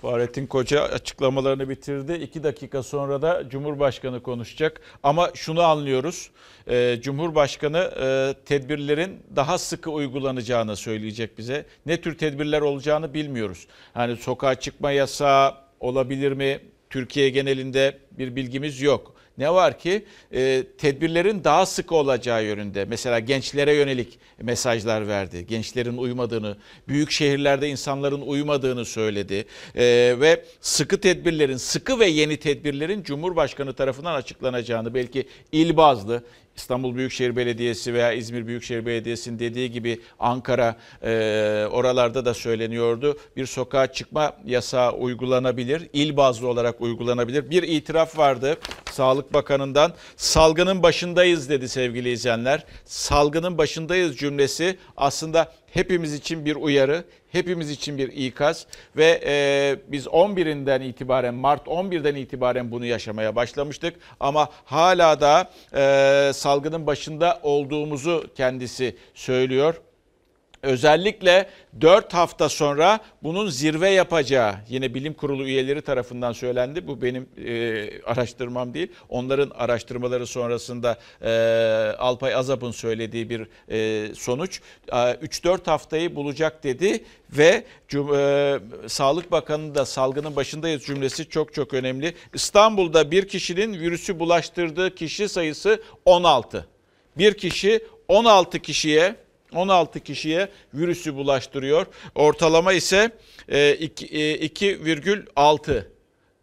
Speaker 1: Fahrettin Koca açıklamalarını bitirdi. İki dakika sonra da Cumhurbaşkanı konuşacak. Ama şunu anlıyoruz. e, Cumhurbaşkanı e, tedbirlerin daha sıkı uygulanacağını söyleyecek bize. Ne tür tedbirler olacağını bilmiyoruz. Yani sokağa çıkma yasağı olabilir mi? Türkiye genelinde bir bilgimiz yok. Ne var ki e, tedbirlerin daha sık olacağı yönünde. Mesela gençlere yönelik mesajlar verdi. Gençlerin uymadığını, büyük şehirlerde insanların uymadığını söyledi. E, ve sıkı tedbirlerin, sıkı ve yeni tedbirlerin Cumhurbaşkanı tarafından açıklanacağını belki il bazlı İstanbul Büyükşehir Belediyesi veya İzmir Büyükşehir Belediyesi'nin dediği gibi Ankara e, oralarda da söyleniyordu. Bir sokağa çıkma yasağı uygulanabilir, il bazlı olarak uygulanabilir. Bir itiraf vardı Sağlık Bakanı'ndan. Salgının başındayız dedi sevgili izleyenler. Salgının başındayız cümlesi aslında hepimiz için bir uyarı, hepimiz için bir ikaz ve e, biz 11'inden itibaren Mart 11'den itibaren bunu yaşamaya başlamıştık ama hala da e, salgının başında olduğumuzu kendisi söylüyor. Özellikle 4 hafta sonra bunun zirve yapacağı yine bilim kurulu üyeleri tarafından söylendi. Bu benim e, araştırmam değil. Onların araştırmaları sonrasında e, Alpay Azap'ın söylediği bir e, sonuç. E, 3-4 haftayı bulacak dedi ve e, Sağlık Bakanı da salgının başındayız cümlesi çok çok önemli. İstanbul'da bir kişinin virüsü bulaştırdığı kişi sayısı 16. Bir kişi 16 kişiye 16 kişiye virüsü bulaştırıyor. Ortalama ise e, iki- e, 2,6.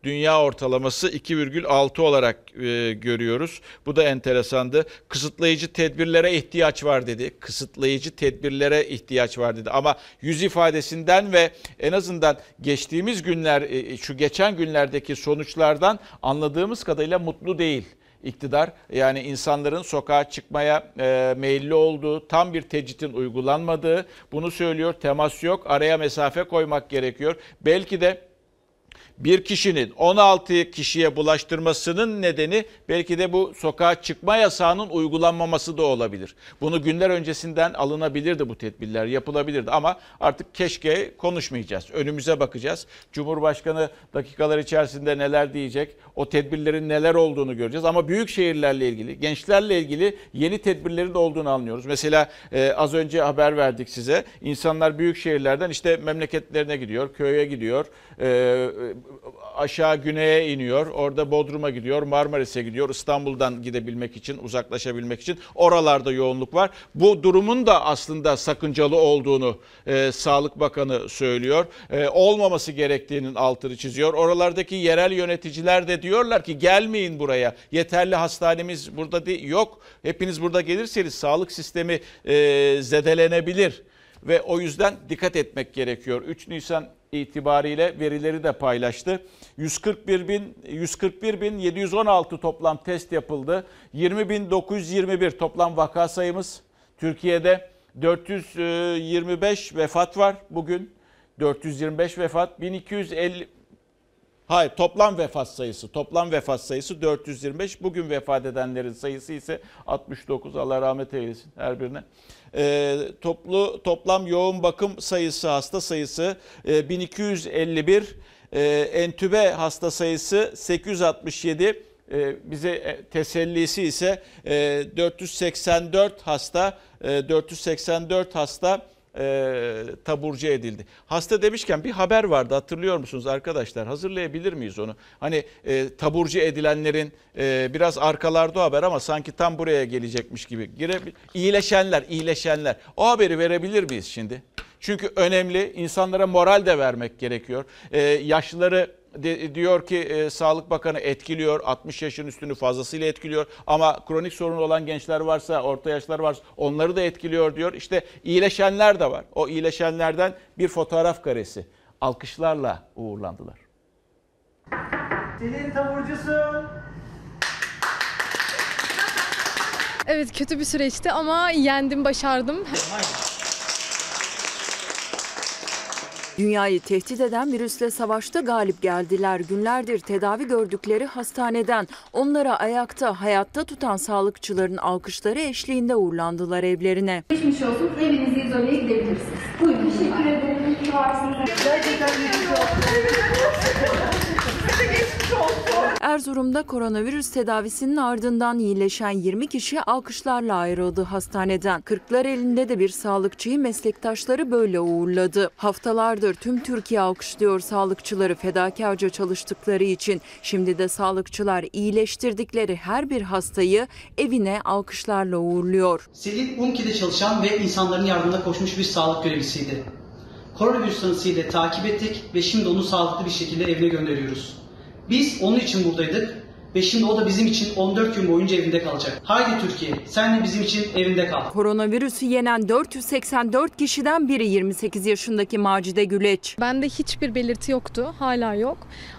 Speaker 1: Dünya ortalaması 2,6 olarak e, görüyoruz. Bu da enteresandı. Kısıtlayıcı tedbirlere ihtiyaç var dedi. Kısıtlayıcı tedbirlere ihtiyaç var dedi. Ama yüz ifadesinden ve en azından geçtiğimiz günler, e, şu geçen günlerdeki sonuçlardan anladığımız kadarıyla mutlu değil iktidar. Yani insanların sokağa çıkmaya e, meyilli olduğu, tam bir tecritin uygulanmadığı bunu söylüyor. Temas yok, araya mesafe koymak gerekiyor. Belki de bir kişinin 16 kişiye bulaştırmasının nedeni belki de bu sokağa çıkma yasağının uygulanmaması da olabilir. Bunu günler öncesinden alınabilirdi bu tedbirler, yapılabilirdi ama artık keşke konuşmayacağız. Önümüze bakacağız. Cumhurbaşkanı dakikalar içerisinde neler diyecek, o tedbirlerin neler olduğunu göreceğiz. Ama büyük şehirlerle ilgili, gençlerle ilgili yeni tedbirlerin de olduğunu anlıyoruz. Mesela e, az önce haber verdik size. İnsanlar büyük şehirlerden işte memleketlerine gidiyor, köye gidiyor, e, aşağı güneye iniyor. Orada Bodrum'a gidiyor, Marmaris'e gidiyor. İstanbul'dan gidebilmek için, uzaklaşabilmek için oralarda yoğunluk var. Bu durumun da aslında sakıncalı olduğunu e, Sağlık Bakanı söylüyor. E, olmaması gerektiğinin altını çiziyor. Oralardaki yerel yöneticiler de diyorlar ki gelmeyin buraya. Yeterli hastanemiz burada değil, yok. Hepiniz burada gelirseniz sağlık sistemi e, zedelenebilir ve o yüzden dikkat etmek gerekiyor. 3 Nisan itibariyle verileri de paylaştı. 141 bin 141 bin 716 toplam test yapıldı. 20 bin 921 toplam vaka sayımız. Türkiye'de 425 vefat var bugün. 425 vefat 1250 Hayır toplam vefat sayısı toplam vefat sayısı 425 bugün vefat edenlerin sayısı ise 69 Allah rahmet eylesin her birine. Ee, toplu toplam yoğun bakım sayısı hasta sayısı e, 1251 e, entübe hasta sayısı 867 e, bize e, tesellisi ise e, 484 hasta e, 484 hasta e, taburcu edildi. Hasta demişken bir haber vardı hatırlıyor musunuz arkadaşlar? Hazırlayabilir miyiz onu? Hani e, taburcu edilenlerin e, biraz arkalarda o haber ama sanki tam buraya gelecekmiş gibi. Gire, iyileşenler, iyileşenler. O haberi verebilir miyiz şimdi? Çünkü önemli. insanlara moral de vermek gerekiyor. E, yaşlıları de- diyor ki e, Sağlık Bakanı etkiliyor. 60 yaşın üstünü fazlasıyla etkiliyor. Ama kronik sorun olan gençler varsa, orta yaşlar varsa onları da etkiliyor diyor. İşte iyileşenler de var. O iyileşenlerden bir fotoğraf karesi. Alkışlarla uğurlandılar.
Speaker 33: Senin taburcusun.
Speaker 34: Evet kötü bir süreçti ama yendim, başardım.
Speaker 35: Dünyayı tehdit eden virüsle savaşta galip geldiler. Günlerdir tedavi gördükleri hastaneden onlara ayakta, hayatta tutan sağlıkçıların alkışları eşliğinde uğurlandılar evlerine.
Speaker 36: Geçmiş olsun. Evinize izoleye gidebilirsiniz. Buyurun. Teşekkür ederim. Gerçekten
Speaker 35: Erzurum'da koronavirüs tedavisinin ardından iyileşen 20 kişi alkışlarla ayrıldı hastaneden. Kırklar elinde de bir sağlıkçıyı meslektaşları böyle uğurladı. Haftalardır tüm Türkiye alkışlıyor sağlıkçıları fedakarca çalıştıkları için. Şimdi de sağlıkçılar iyileştirdikleri her bir hastayı evine alkışlarla uğurluyor.
Speaker 37: Selin UMKİ'de çalışan ve insanların yardımına koşmuş bir sağlık görevlisiydi. Koronavirüs tanısıyla takip ettik ve şimdi onu sağlıklı bir şekilde evine gönderiyoruz. Biz onun için buradaydık Ve şimdi o da bizim için 14 gün boyunca evinde kalacak. Haydi Türkiye, sen de bizim için evinde kal.
Speaker 35: Koronavirüsü yenen 484 kişiden biri 28 yaşındaki Macide Güleç.
Speaker 34: Bende hiçbir belirti yoktu. Hala yok.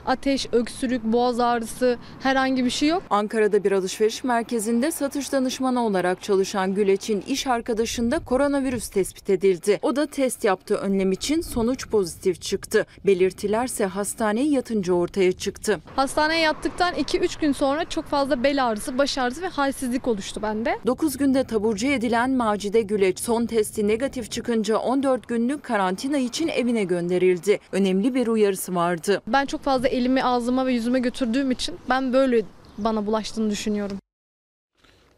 Speaker 34: Ateş, öksürük, boğaz ağrısı herhangi bir şey yok.
Speaker 35: Ankara'da bir alışveriş merkezinde satış danışmanı olarak çalışan Güleç'in iş arkadaşında koronavirüs tespit edildi. O da test yaptığı önlem için sonuç pozitif çıktı. Belirtilerse hastaneye yatınca ortaya çıktı.
Speaker 34: Hastaneye yattıktan 2-3 gün sonra çok fazla bel ağrısı, baş ağrısı ve halsizlik oluştu bende.
Speaker 35: 9 günde taburcu edilen Macide Güleç son testi negatif çıkınca 14 günlük karantina için evine gönderildi. Önemli bir uyarısı vardı.
Speaker 34: Ben çok fazla elimi ağzıma ve yüzüme götürdüğüm için ben böyle bana bulaştığını düşünüyorum.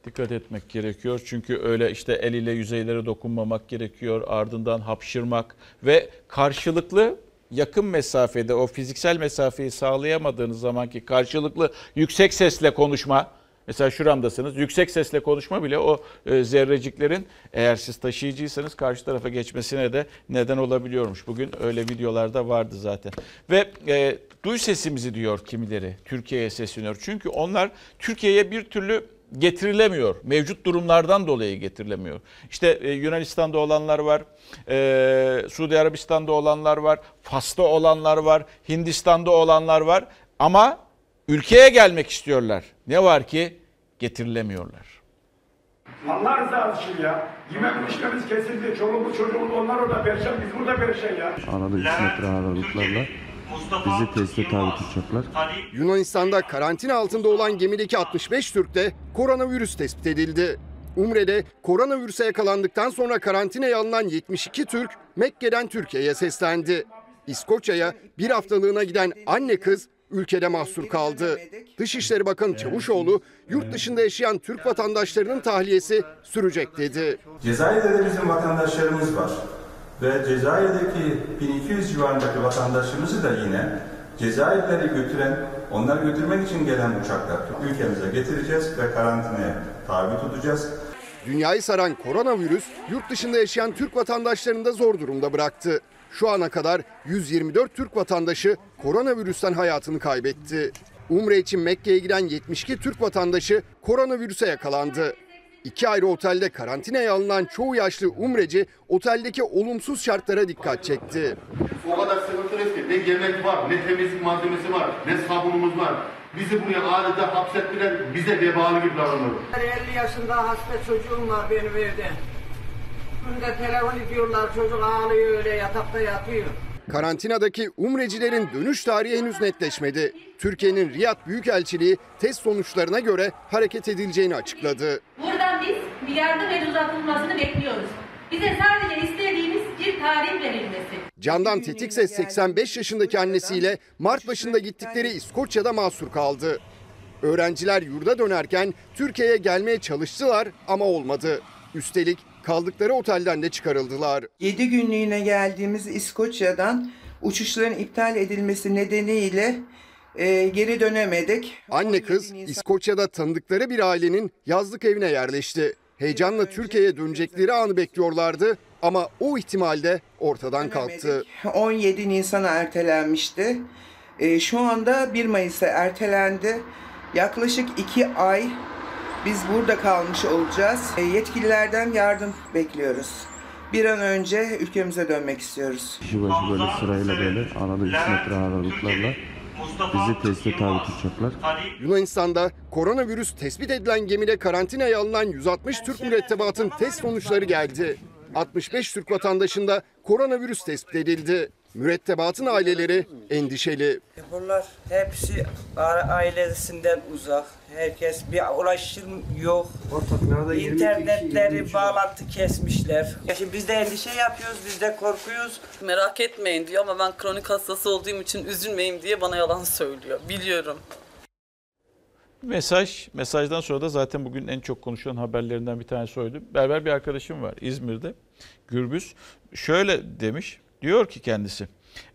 Speaker 1: Dikkat etmek gerekiyor çünkü öyle işte el ile yüzeylere dokunmamak gerekiyor. Ardından hapşırmak ve karşılıklı yakın mesafede o fiziksel mesafeyi sağlayamadığınız zamanki karşılıklı yüksek sesle konuşma. Mesela şuramdasınız. Yüksek sesle konuşma bile o e, zerreciklerin eğer siz taşıyıcıysanız karşı tarafa geçmesine de neden olabiliyormuş. Bugün öyle videolarda vardı zaten. Ve e, duy sesimizi diyor kimileri Türkiye'ye sesleniyor. Çünkü onlar Türkiye'ye bir türlü getirilemiyor. Mevcut durumlardan dolayı getirilemiyor. İşte e, Yunanistan'da olanlar var, e, Suudi Arabistan'da olanlar var, Fas'ta olanlar var, Hindistan'da olanlar var ama ülkeye gelmek istiyorlar. Ne var ki getirilemiyorlar.
Speaker 38: Allah rızası için ya. Yemek içmemiz kesildi. Çoluğumuz çocuğumuz onlar orada perişan. Biz burada perişan ya.
Speaker 33: Arada 3 metre aralıklarla bizi teste tabi tutacaklar.
Speaker 39: Yunanistan'da karantina altında olan gemideki 65 Türk'te koronavirüs tespit edildi. Umre'de koronavirüse yakalandıktan sonra karantinaya alınan 72 Türk Mekke'den Türkiye'ye seslendi. İskoçya'ya bir haftalığına giden anne kız ülkede mahsur kaldı. Dışişleri Bakanı Çavuşoğlu yurt dışında yaşayan Türk vatandaşlarının tahliyesi sürecek dedi.
Speaker 40: Cezayir'de de bizim vatandaşlarımız var. Ve Cezayir'deki 1200 civarındaki vatandaşımızı da yine Cezayirleri götüren, onları götürmek için gelen uçaklar ülkemize getireceğiz ve karantinaya tabi tutacağız.
Speaker 39: Dünyayı saran koronavirüs yurt dışında yaşayan Türk vatandaşlarını da zor durumda bıraktı. Şu ana kadar 124 Türk vatandaşı koronavirüsten hayatını kaybetti. Umre için Mekke'ye giden 72 Türk vatandaşı koronavirüse yakalandı. İki ayrı otelde karantinaya alınan çoğu yaşlı umreci oteldeki olumsuz şartlara dikkat çekti.
Speaker 41: O kadar sıkıntılıyız ki ne yemek var, ne temizlik malzemesi var, ne sabunumuz var. Bizi buraya adeta hapsettiler, bize vebalı gibi davranıyor.
Speaker 42: 50 yaşında hasta çocuğum var benim evde. Günde telefon ediyorlar çocuk ağlıyor öyle yatakta yatıyor.
Speaker 39: Karantinadaki umrecilerin dönüş tarihi henüz netleşmedi. Türkiye'nin Riyad Büyükelçiliği test sonuçlarına göre hareket edileceğini açıkladı.
Speaker 43: Buradan biz bir yardım el uzatılmasını bekliyoruz. Bize sadece istediğimiz bir tarih verilmesi.
Speaker 39: Candan Tetikse 85 yaşındaki annesiyle Mart başında gittikleri İskoçya'da mahsur kaldı. Öğrenciler yurda dönerken Türkiye'ye gelmeye çalıştılar ama olmadı. Üstelik kaldıkları otelden de çıkarıldılar.
Speaker 44: 7 günlüğüne geldiğimiz İskoçya'dan uçuşların iptal edilmesi nedeniyle e, geri dönemedik.
Speaker 39: Anne kız İskoçya'da tanıdıkları bir ailenin yazlık evine yerleşti. Heyecanla Türkiye'ye dönecekleri anı bekliyorlardı ama o ihtimal de ortadan kalktı.
Speaker 44: 17 Nisan'a ertelenmişti. E, şu anda 1 Mayıs'a ertelendi. Yaklaşık 2 ay biz burada kalmış olacağız. E, yetkililerden yardım bekliyoruz. Bir an önce ülkemize dönmek istiyoruz.
Speaker 33: Kişi başı böyle sırayla böyle arada 3 metre aralıklarla bizi teste tabi tutacaklar.
Speaker 39: Yunanistan'da koronavirüs tespit edilen gemide karantinaya alınan 160 Türk mürettebatın test sonuçları geldi. 65 Türk vatandaşında koronavirüs tespit edildi. Mürettebatın aileleri endişeli.
Speaker 44: Bunlar hepsi ailesinden uzak. Herkes bir ulaşım yok.
Speaker 42: Ortaklarda
Speaker 44: İnternetleri bağlantı kesmişler. Şimdi biz de endişe yapıyoruz, biz de korkuyoruz.
Speaker 45: Merak etmeyin diyor ama ben kronik hastası olduğum için üzülmeyin diye bana yalan söylüyor. Biliyorum.
Speaker 1: Mesaj, mesajdan sonra da zaten bugün en çok konuşulan haberlerinden bir tanesi oydu. Berber bir arkadaşım var İzmir'de, Gürbüz. Şöyle demiş, diyor ki kendisi,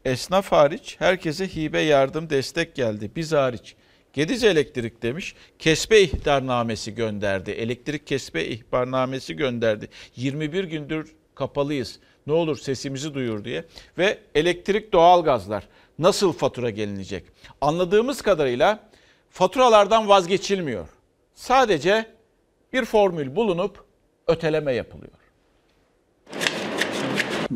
Speaker 1: esnaf hariç herkese hibe yardım destek geldi, biz hariç. Gediz Elektrik demiş, kesme ihbarnamesi gönderdi, elektrik kesme ihbarnamesi gönderdi. 21 gündür kapalıyız, ne olur sesimizi duyur diye. Ve elektrik doğalgazlar nasıl fatura gelinecek? Anladığımız kadarıyla faturalardan vazgeçilmiyor. Sadece bir formül bulunup öteleme yapılıyor.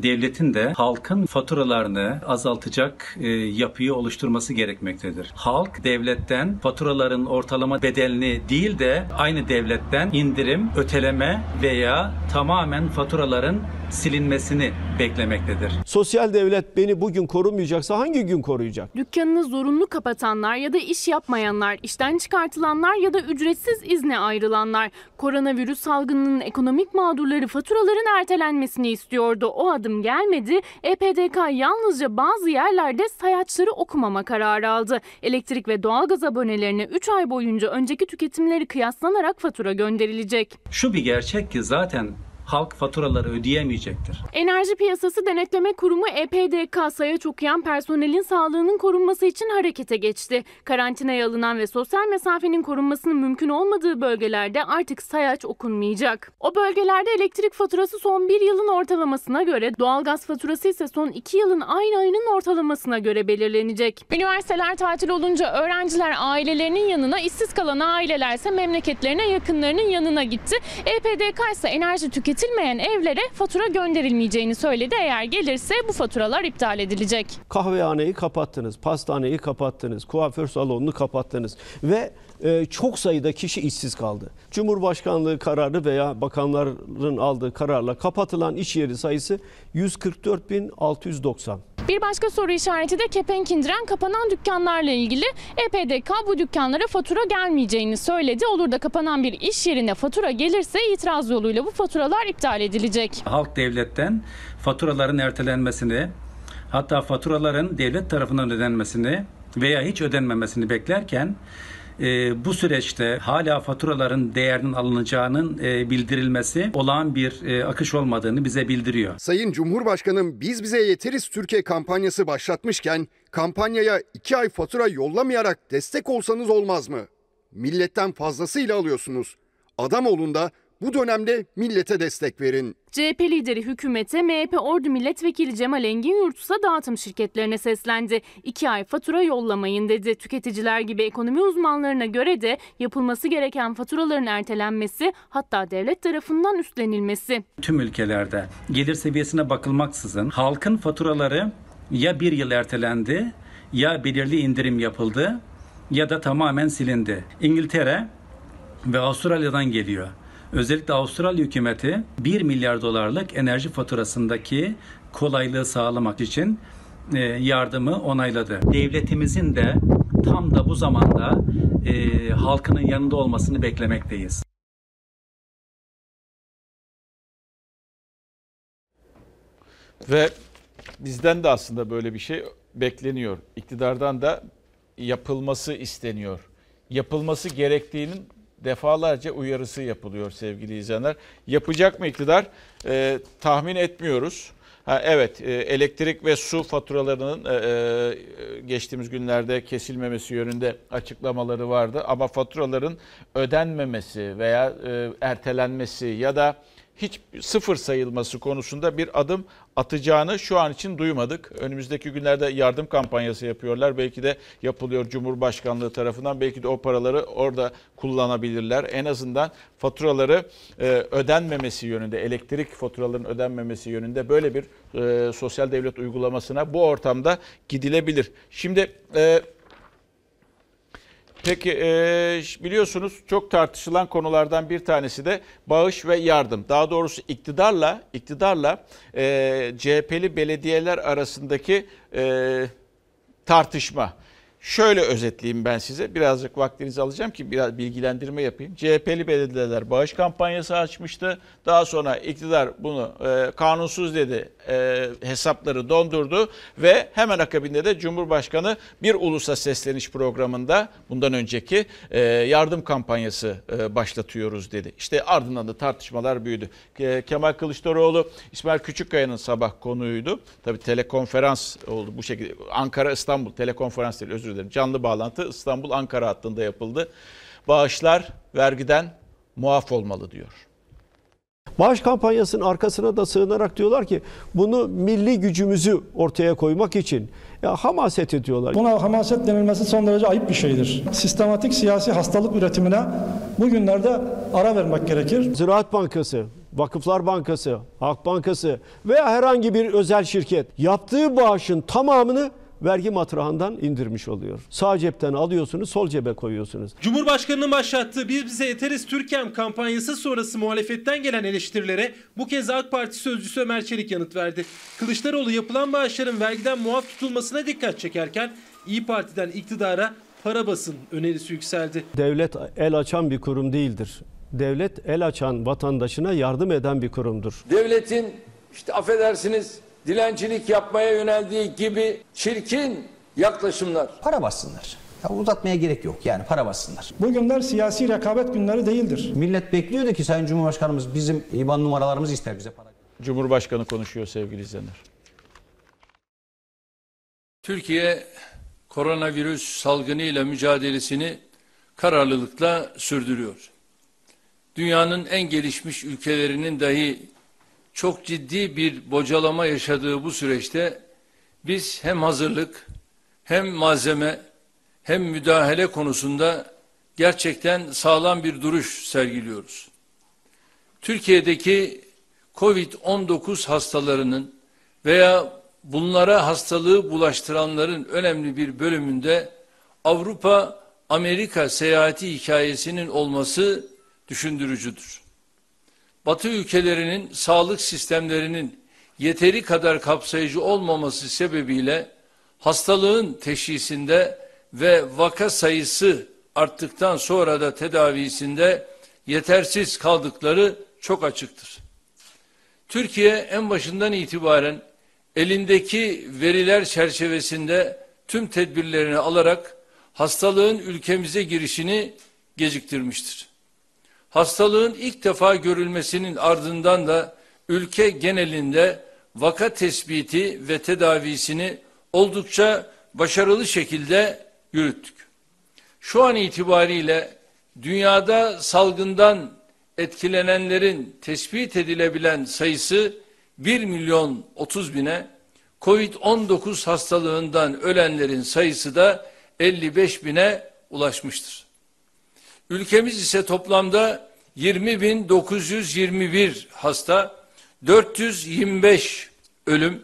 Speaker 3: Devletin de halkın faturalarını azaltacak e, yapıyı oluşturması gerekmektedir. Halk devletten faturaların ortalama bedelini değil de aynı devletten indirim, öteleme veya tamamen faturaların silinmesini beklemektedir.
Speaker 46: Sosyal devlet beni bugün korumayacaksa hangi gün koruyacak?
Speaker 47: Dükkanını zorunlu kapatanlar ya da iş yapmayanlar, işten çıkartılanlar ya da ücretsiz izne ayrılanlar. Koronavirüs salgınının ekonomik mağdurları faturaların ertelenmesini istiyordu. O adım gelmedi. EPDK yalnızca bazı yerlerde sayaçları okumama kararı aldı. Elektrik ve doğalgaz abonelerine 3 ay boyunca önceki tüketimleri kıyaslanarak fatura gönderilecek.
Speaker 3: Şu bir gerçek ki zaten halk faturaları ödeyemeyecektir.
Speaker 47: Enerji Piyasası Denetleme Kurumu EPDK sayaç okuyan personelin sağlığının korunması için harekete geçti. Karantinaya alınan ve sosyal mesafenin korunmasının mümkün olmadığı bölgelerde artık sayaç okunmayacak. O bölgelerde elektrik faturası son bir yılın ortalamasına göre, doğalgaz faturası ise son iki yılın aynı ayının ortalamasına göre belirlenecek. Üniversiteler tatil olunca öğrenciler ailelerinin yanına, işsiz kalan ailelerse memleketlerine yakınlarının yanına gitti. EPDK ise enerji tüketimi üretilmeyen evlere fatura gönderilmeyeceğini söyledi. Eğer gelirse bu faturalar iptal edilecek.
Speaker 46: Kahvehaneyi kapattınız, pastaneyi kapattınız, kuaför salonunu kapattınız ve e, çok sayıda kişi işsiz kaldı. Cumhurbaşkanlığı kararı veya bakanların aldığı kararla kapatılan iş yeri sayısı 144.690.
Speaker 47: Bir başka soru işareti de kepenk indiren kapanan dükkanlarla ilgili. EPDK bu dükkanlara fatura gelmeyeceğini söyledi. Olur da kapanan bir iş yerine fatura gelirse itiraz yoluyla bu faturalar iptal edilecek.
Speaker 3: Halk devletten faturaların ertelenmesini hatta faturaların devlet tarafından ödenmesini veya hiç ödenmemesini beklerken e, bu süreçte hala faturaların değerinin alınacağının e, bildirilmesi olağan bir e, akış olmadığını bize bildiriyor.
Speaker 39: Sayın Cumhurbaşkanım biz bize yeteriz Türkiye kampanyası başlatmışken kampanyaya iki ay fatura yollamayarak destek olsanız olmaz mı? Milletten fazlasıyla alıyorsunuz. Adam olun da bu dönemde millete destek verin.
Speaker 47: CHP lideri hükümete MHP Ordu Milletvekili Cemal Engin Yurtsa dağıtım şirketlerine seslendi. İki ay fatura yollamayın dedi. Tüketiciler gibi ekonomi uzmanlarına göre de yapılması gereken faturaların ertelenmesi hatta devlet tarafından üstlenilmesi.
Speaker 3: Tüm ülkelerde gelir seviyesine bakılmaksızın halkın faturaları ya bir yıl ertelendi ya belirli indirim yapıldı ya da tamamen silindi. İngiltere ve Avustralya'dan geliyor. Özellikle Avustralya hükümeti 1 milyar dolarlık enerji faturasındaki kolaylığı sağlamak için e, yardımı onayladı. Devletimizin de tam da bu zamanda e, halkının yanında olmasını beklemekteyiz.
Speaker 1: Ve bizden de aslında böyle bir şey bekleniyor. İktidardan da yapılması isteniyor. Yapılması gerektiğinin defalarca uyarısı yapılıyor sevgili izleyenler. Yapacak mı iktidar? Ee, tahmin etmiyoruz. Ha, evet e, elektrik ve su faturalarının e, e, geçtiğimiz günlerde kesilmemesi yönünde açıklamaları vardı. Ama faturaların ödenmemesi veya e, ertelenmesi ya da hiç sıfır sayılması konusunda bir adım atacağını şu an için duymadık. Önümüzdeki günlerde yardım kampanyası yapıyorlar. Belki de yapılıyor Cumhurbaşkanlığı tarafından. Belki de o paraları orada kullanabilirler. En azından faturaları e, ödenmemesi yönünde, elektrik faturalarının ödenmemesi yönünde böyle bir e, sosyal devlet uygulamasına bu ortamda gidilebilir. Şimdi e, Peki e, biliyorsunuz çok tartışılan konulardan bir tanesi de bağış ve yardım. Daha doğrusu iktidarla iktidarla e, CHP'li belediyeler arasındaki e, tartışma. Şöyle özetleyeyim ben size. Birazcık vaktinizi alacağım ki biraz bilgilendirme yapayım. CHP'li belediyeler bağış kampanyası açmıştı. Daha sonra iktidar bunu e, kanunsuz dedi. E, hesapları dondurdu ve hemen akabinde de Cumhurbaşkanı bir ulusa sesleniş programında bundan önceki e, yardım kampanyası e, başlatıyoruz dedi. İşte ardından da tartışmalar büyüdü. E, Kemal Kılıçdaroğlu İsmail Küçükkaya'nın sabah konuydu. Tabii telekonferans oldu bu şekilde. Ankara İstanbul telekonferans değil özür dilerim. Canlı bağlantı İstanbul Ankara hattında yapıldı. Bağışlar vergiden muaf olmalı diyor.
Speaker 46: Bağış kampanyasının arkasına da sığınarak diyorlar ki bunu milli gücümüzü ortaya koymak için ya hamaset ediyorlar.
Speaker 32: Buna hamaset denilmesi son derece ayıp bir şeydir. Sistematik siyasi hastalık üretimine bugünlerde ara vermek gerekir.
Speaker 46: Ziraat Bankası, Vakıflar Bankası, Halk Bankası veya herhangi bir özel şirket yaptığı bağışın tamamını vergi matrahından indirmiş oluyor. Sağ cepten alıyorsunuz, sol cebe koyuyorsunuz.
Speaker 48: Cumhurbaşkanının başlattığı Biz Bize Yeteriz Türkem kampanyası sonrası muhalefetten gelen eleştirilere bu kez AK Parti sözcüsü Ömer Çelik yanıt verdi. Kılıçdaroğlu yapılan bağışların vergiden muaf tutulmasına dikkat çekerken İyi Parti'den iktidara para basın önerisi yükseldi.
Speaker 46: Devlet el açan bir kurum değildir. Devlet el açan vatandaşına yardım eden bir kurumdur.
Speaker 49: Devletin işte affedersiniz dilencilik yapmaya yöneldiği gibi çirkin yaklaşımlar.
Speaker 50: Para bassınlar. Ya uzatmaya gerek yok yani para bassınlar.
Speaker 32: Bugünler siyasi rekabet günleri değildir.
Speaker 50: Millet bekliyordu ki Sayın Cumhurbaşkanımız bizim IBAN numaralarımızı ister bize para.
Speaker 1: Cumhurbaşkanı konuşuyor sevgili izleyenler.
Speaker 49: Türkiye koronavirüs salgınıyla mücadelesini kararlılıkla sürdürüyor. Dünyanın en gelişmiş ülkelerinin dahi çok ciddi bir bocalama yaşadığı bu süreçte biz hem hazırlık hem malzeme hem müdahale konusunda gerçekten sağlam bir duruş sergiliyoruz. Türkiye'deki Covid-19 hastalarının veya bunlara hastalığı bulaştıranların önemli bir bölümünde Avrupa Amerika seyahati hikayesinin olması düşündürücüdür. Batı ülkelerinin sağlık sistemlerinin yeteri kadar kapsayıcı olmaması sebebiyle hastalığın teşhisinde ve vaka sayısı arttıktan sonra da tedavisinde yetersiz kaldıkları çok açıktır. Türkiye en başından itibaren elindeki veriler çerçevesinde tüm tedbirlerini alarak hastalığın ülkemize girişini geciktirmiştir. Hastalığın ilk defa görülmesinin ardından da ülke genelinde vaka tespiti ve tedavisini oldukça başarılı şekilde yürüttük. Şu an itibariyle dünyada salgından etkilenenlerin tespit edilebilen sayısı 1 milyon 30 bine, Covid-19 hastalığından ölenlerin sayısı da 55 bine ulaşmıştır. Ülkemiz ise toplamda 20.921 hasta, 425 ölüm,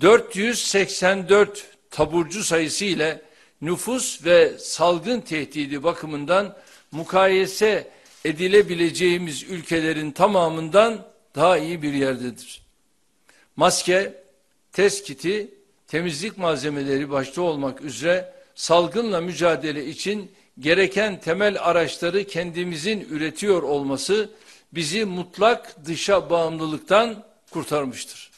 Speaker 49: 484 taburcu sayısı ile nüfus ve salgın tehdidi bakımından mukayese edilebileceğimiz ülkelerin tamamından daha iyi bir yerdedir. Maske, test kiti, temizlik malzemeleri başta olmak üzere salgınla mücadele için gereken temel araçları kendimizin üretiyor olması bizi mutlak dışa bağımlılıktan kurtarmıştır.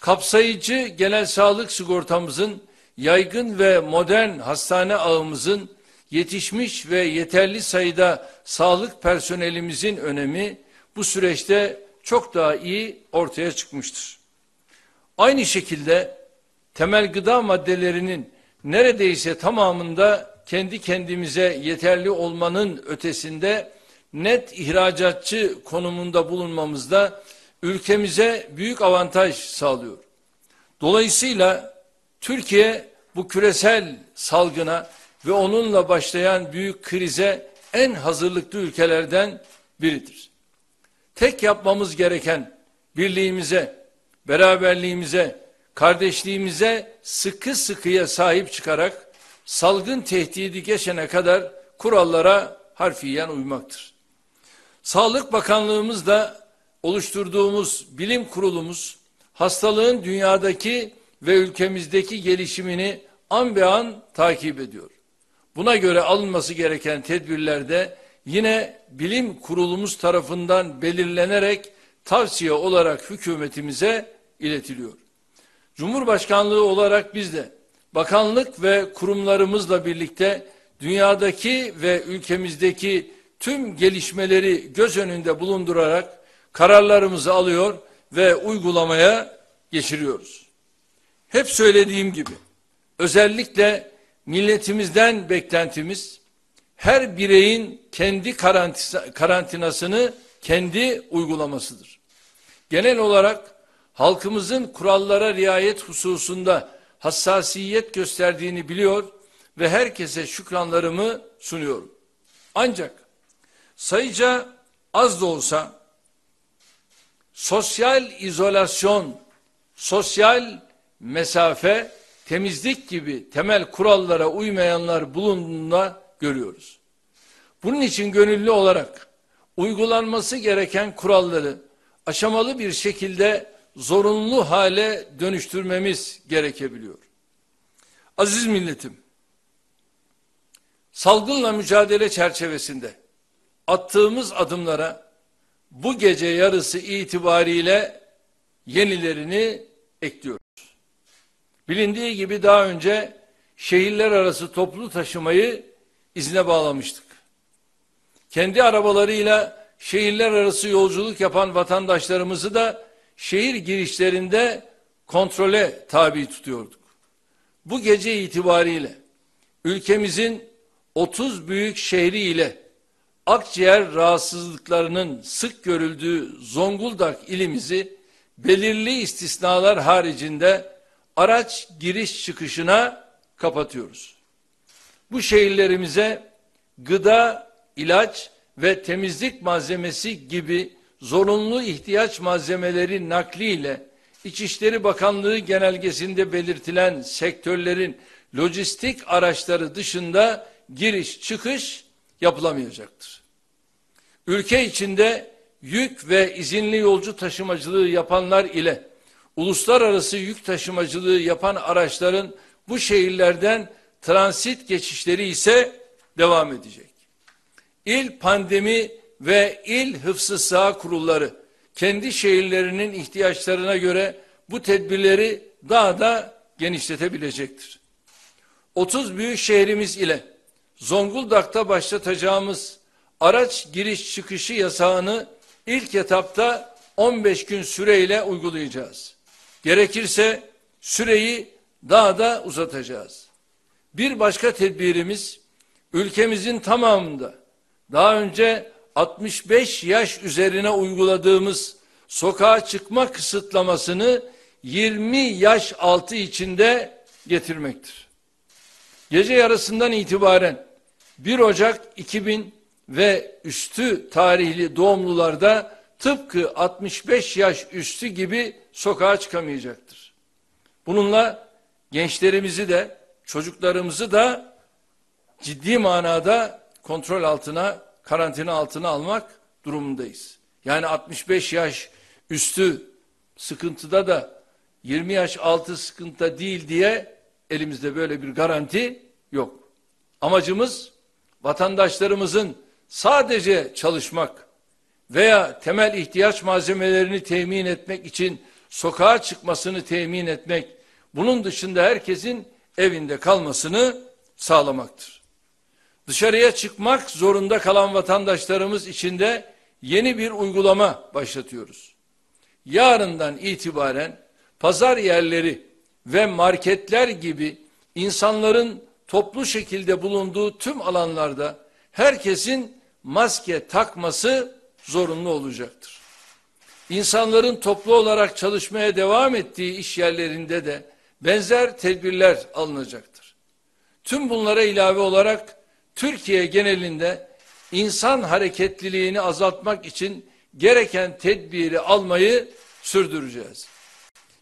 Speaker 49: Kapsayıcı genel sağlık sigortamızın yaygın ve modern hastane ağımızın yetişmiş ve yeterli sayıda sağlık personelimizin önemi bu süreçte çok daha iyi ortaya çıkmıştır. Aynı şekilde temel gıda maddelerinin neredeyse tamamında kendi kendimize yeterli olmanın ötesinde net ihracatçı konumunda bulunmamızda ülkemize büyük avantaj sağlıyor. Dolayısıyla Türkiye bu küresel salgına ve onunla başlayan büyük krize en hazırlıklı ülkelerden biridir. Tek yapmamız gereken birliğimize, beraberliğimize, kardeşliğimize sıkı sıkıya sahip çıkarak salgın tehdidi geçene kadar kurallara harfiyen uymaktır. Sağlık Bakanlığımız da oluşturduğumuz bilim kurulumuz hastalığın dünyadaki ve ülkemizdeki gelişimini an be an takip ediyor. Buna göre alınması gereken tedbirler de yine bilim kurulumuz tarafından belirlenerek tavsiye olarak hükümetimize iletiliyor. Cumhurbaşkanlığı olarak biz de bakanlık ve kurumlarımızla birlikte dünyadaki ve ülkemizdeki tüm gelişmeleri göz önünde bulundurarak kararlarımızı alıyor ve uygulamaya geçiriyoruz. Hep söylediğim gibi özellikle milletimizden beklentimiz her bireyin kendi karantinasını kendi uygulamasıdır. Genel olarak halkımızın kurallara riayet hususunda hassasiyet gösterdiğini biliyor ve herkese şükranlarımı sunuyorum. Ancak sayıca az da olsa sosyal izolasyon, sosyal mesafe, temizlik gibi temel kurallara uymayanlar bulunduğunda görüyoruz. Bunun için gönüllü olarak uygulanması gereken kuralları aşamalı bir şekilde zorunlu hale dönüştürmemiz gerekebiliyor. Aziz milletim, salgınla mücadele çerçevesinde attığımız adımlara bu gece yarısı itibariyle yenilerini ekliyoruz. Bilindiği gibi daha önce şehirler arası toplu taşımayı izne bağlamıştık. Kendi arabalarıyla şehirler arası yolculuk yapan vatandaşlarımızı da şehir girişlerinde kontrole tabi tutuyorduk. Bu gece itibariyle ülkemizin 30 büyük şehri ile akciğer rahatsızlıklarının sık görüldüğü Zonguldak ilimizi belirli istisnalar haricinde araç giriş çıkışına kapatıyoruz. Bu şehirlerimize gıda, ilaç ve temizlik malzemesi gibi zorunlu ihtiyaç malzemeleri nakliyle İçişleri Bakanlığı genelgesinde belirtilen sektörlerin lojistik araçları dışında giriş çıkış yapılamayacaktır. Ülke içinde yük ve izinli yolcu taşımacılığı yapanlar ile uluslararası yük taşımacılığı yapan araçların bu şehirlerden transit geçişleri ise devam edecek. İl pandemi ve il hıfzı sağ kurulları kendi şehirlerinin ihtiyaçlarına göre bu tedbirleri daha da genişletebilecektir. 30 büyük şehrimiz ile Zonguldak'ta başlatacağımız araç giriş çıkışı yasağını ilk etapta 15 gün süreyle uygulayacağız. Gerekirse süreyi daha da uzatacağız. Bir başka tedbirimiz ülkemizin tamamında daha önce 65 yaş üzerine uyguladığımız sokağa çıkma kısıtlamasını 20 yaş altı içinde getirmektir. Gece yarısından itibaren 1 Ocak 2000 ve üstü tarihli doğumlularda tıpkı 65 yaş üstü gibi sokağa çıkamayacaktır. Bununla gençlerimizi de çocuklarımızı da ciddi manada kontrol altına, karantina altına almak durumundayız. Yani 65 yaş üstü sıkıntıda da 20 yaş altı sıkıntıda değil diye elimizde böyle bir garanti yok. Amacımız vatandaşlarımızın sadece çalışmak veya temel ihtiyaç malzemelerini temin etmek için sokağa çıkmasını temin etmek, bunun dışında herkesin evinde kalmasını sağlamaktır. Dışarıya çıkmak zorunda kalan vatandaşlarımız için de yeni bir uygulama başlatıyoruz. Yarından itibaren pazar yerleri ve marketler gibi insanların toplu şekilde bulunduğu tüm alanlarda herkesin maske takması zorunlu olacaktır. İnsanların toplu olarak çalışmaya devam ettiği iş yerlerinde de benzer tedbirler alınacaktır. Tüm bunlara ilave olarak Türkiye genelinde insan hareketliliğini azaltmak için gereken tedbiri almayı sürdüreceğiz.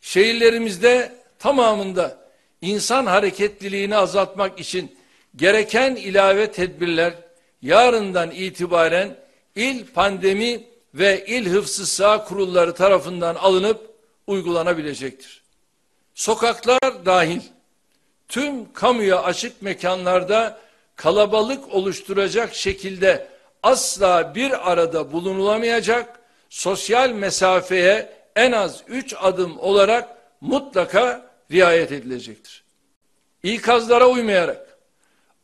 Speaker 49: Şehirlerimizde tamamında insan hareketliliğini azaltmak için gereken ilave tedbirler yarından itibaren il pandemi ve il hıfzı sağ kurulları tarafından alınıp uygulanabilecektir. Sokaklar dahil tüm kamuya açık mekanlarda kalabalık oluşturacak şekilde asla bir arada bulunulamayacak, sosyal mesafeye en az üç adım olarak mutlaka riayet edilecektir. İkazlara uymayarak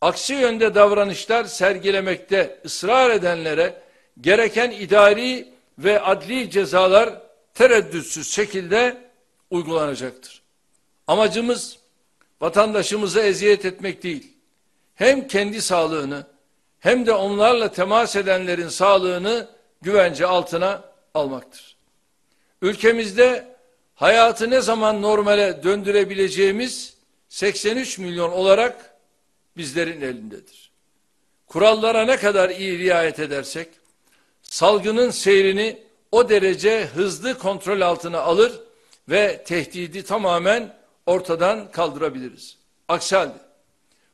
Speaker 49: aksi yönde davranışlar sergilemekte ısrar edenlere gereken idari ve adli cezalar tereddütsüz şekilde uygulanacaktır. Amacımız vatandaşımıza eziyet etmek değil. Hem kendi sağlığını hem de onlarla temas edenlerin sağlığını güvence altına almaktır. Ülkemizde hayatı ne zaman normale döndürebileceğimiz 83 milyon olarak bizlerin elindedir. Kurallara ne kadar iyi riayet edersek salgının seyrini o derece hızlı kontrol altına alır ve tehdidi tamamen ortadan kaldırabiliriz. Aksi halde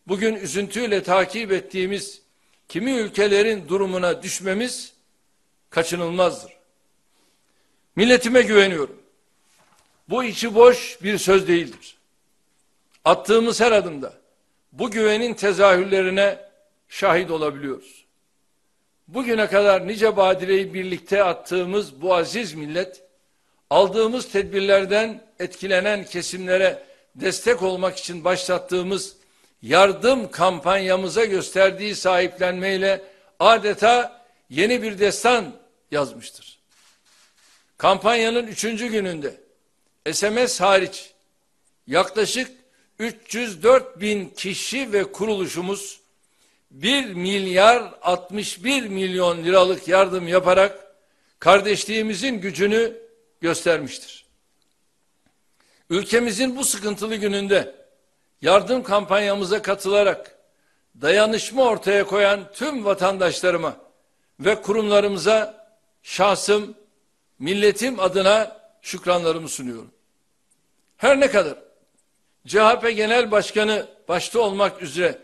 Speaker 49: bugün üzüntüyle takip ettiğimiz kimi ülkelerin durumuna düşmemiz kaçınılmazdır. Milletime güveniyorum. Bu içi boş bir söz değildir. Attığımız her adımda bu güvenin tezahürlerine şahit olabiliyoruz. Bugüne kadar nice badireyi birlikte attığımız bu aziz millet, aldığımız tedbirlerden etkilenen kesimlere destek olmak için başlattığımız yardım kampanyamıza gösterdiği sahiplenmeyle adeta yeni bir destan yazmıştır. Kampanyanın üçüncü gününde SMS hariç yaklaşık 304 bin kişi ve kuruluşumuz 1 milyar 61 milyon liralık yardım yaparak kardeşliğimizin gücünü göstermiştir. Ülkemizin bu sıkıntılı gününde yardım kampanyamıza katılarak dayanışma ortaya koyan tüm vatandaşlarıma ve kurumlarımıza şahsım, milletim adına şükranlarımı sunuyorum. Her ne kadar CHP Genel Başkanı başta olmak üzere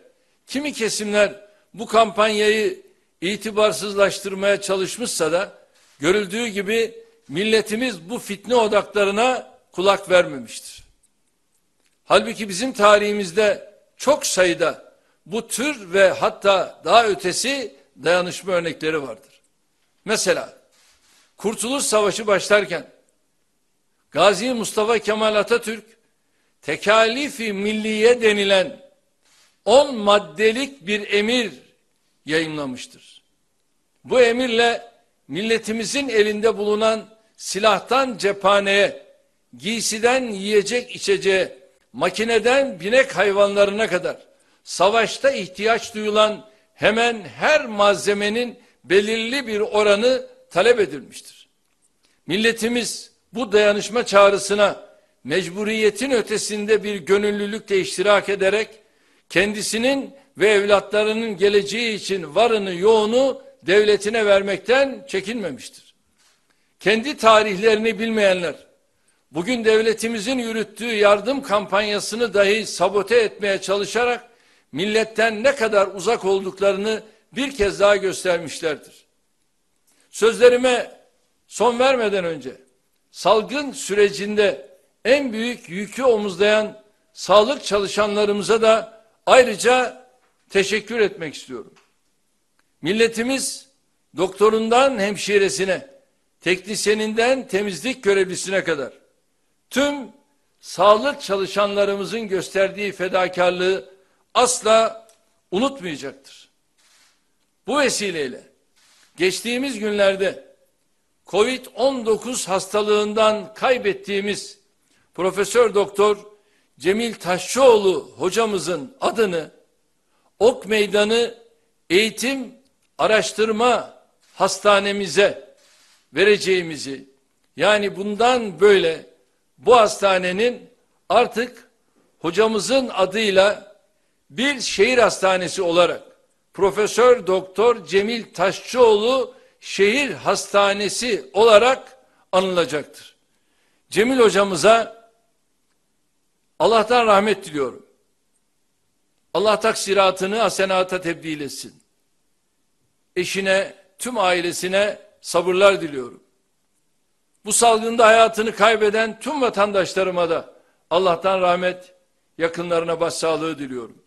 Speaker 49: kimi kesimler bu kampanyayı itibarsızlaştırmaya çalışmışsa da görüldüğü gibi milletimiz bu fitne odaklarına kulak vermemiştir. Halbuki bizim tarihimizde çok sayıda bu tür ve hatta daha ötesi dayanışma örnekleri vardır. Mesela Kurtuluş Savaşı başlarken Gazi Mustafa Kemal Atatürk tekalifi milliye denilen 10 maddelik bir emir yayınlamıştır. Bu emirle milletimizin elinde bulunan silahtan cephaneye, giysiden yiyecek içeceğe, makineden binek hayvanlarına kadar savaşta ihtiyaç duyulan hemen her malzemenin belirli bir oranı talep edilmiştir. Milletimiz bu dayanışma çağrısına mecburiyetin ötesinde bir gönüllülükle iştirak ederek kendisinin ve evlatlarının geleceği için varını yoğunu devletine vermekten çekinmemiştir. Kendi tarihlerini bilmeyenler bugün devletimizin yürüttüğü yardım kampanyasını dahi sabote etmeye çalışarak milletten ne kadar uzak olduklarını bir kez daha göstermişlerdir. Sözlerime son vermeden önce salgın sürecinde en büyük yükü omuzlayan sağlık çalışanlarımıza da ayrıca teşekkür etmek istiyorum. Milletimiz doktorundan hemşiresine, teknisyeninden temizlik görevlisine kadar tüm sağlık çalışanlarımızın gösterdiği fedakarlığı asla unutmayacaktır. Bu vesileyle geçtiğimiz günlerde Covid-19 hastalığından kaybettiğimiz Profesör Doktor Cemil Taşçıoğlu hocamızın adını Ok Meydanı Eğitim Araştırma Hastanemize vereceğimizi yani bundan böyle bu hastanenin artık hocamızın adıyla bir şehir hastanesi olarak Profesör Doktor Cemil Taşçıoğlu Şehir Hastanesi olarak anılacaktır. Cemil hocamıza Allah'tan rahmet diliyorum. Allah taksiratını hasenata tebdil etsin. Eşine, tüm ailesine sabırlar diliyorum. Bu salgında hayatını kaybeden tüm vatandaşlarıma da Allah'tan rahmet, yakınlarına başsağlığı diliyorum.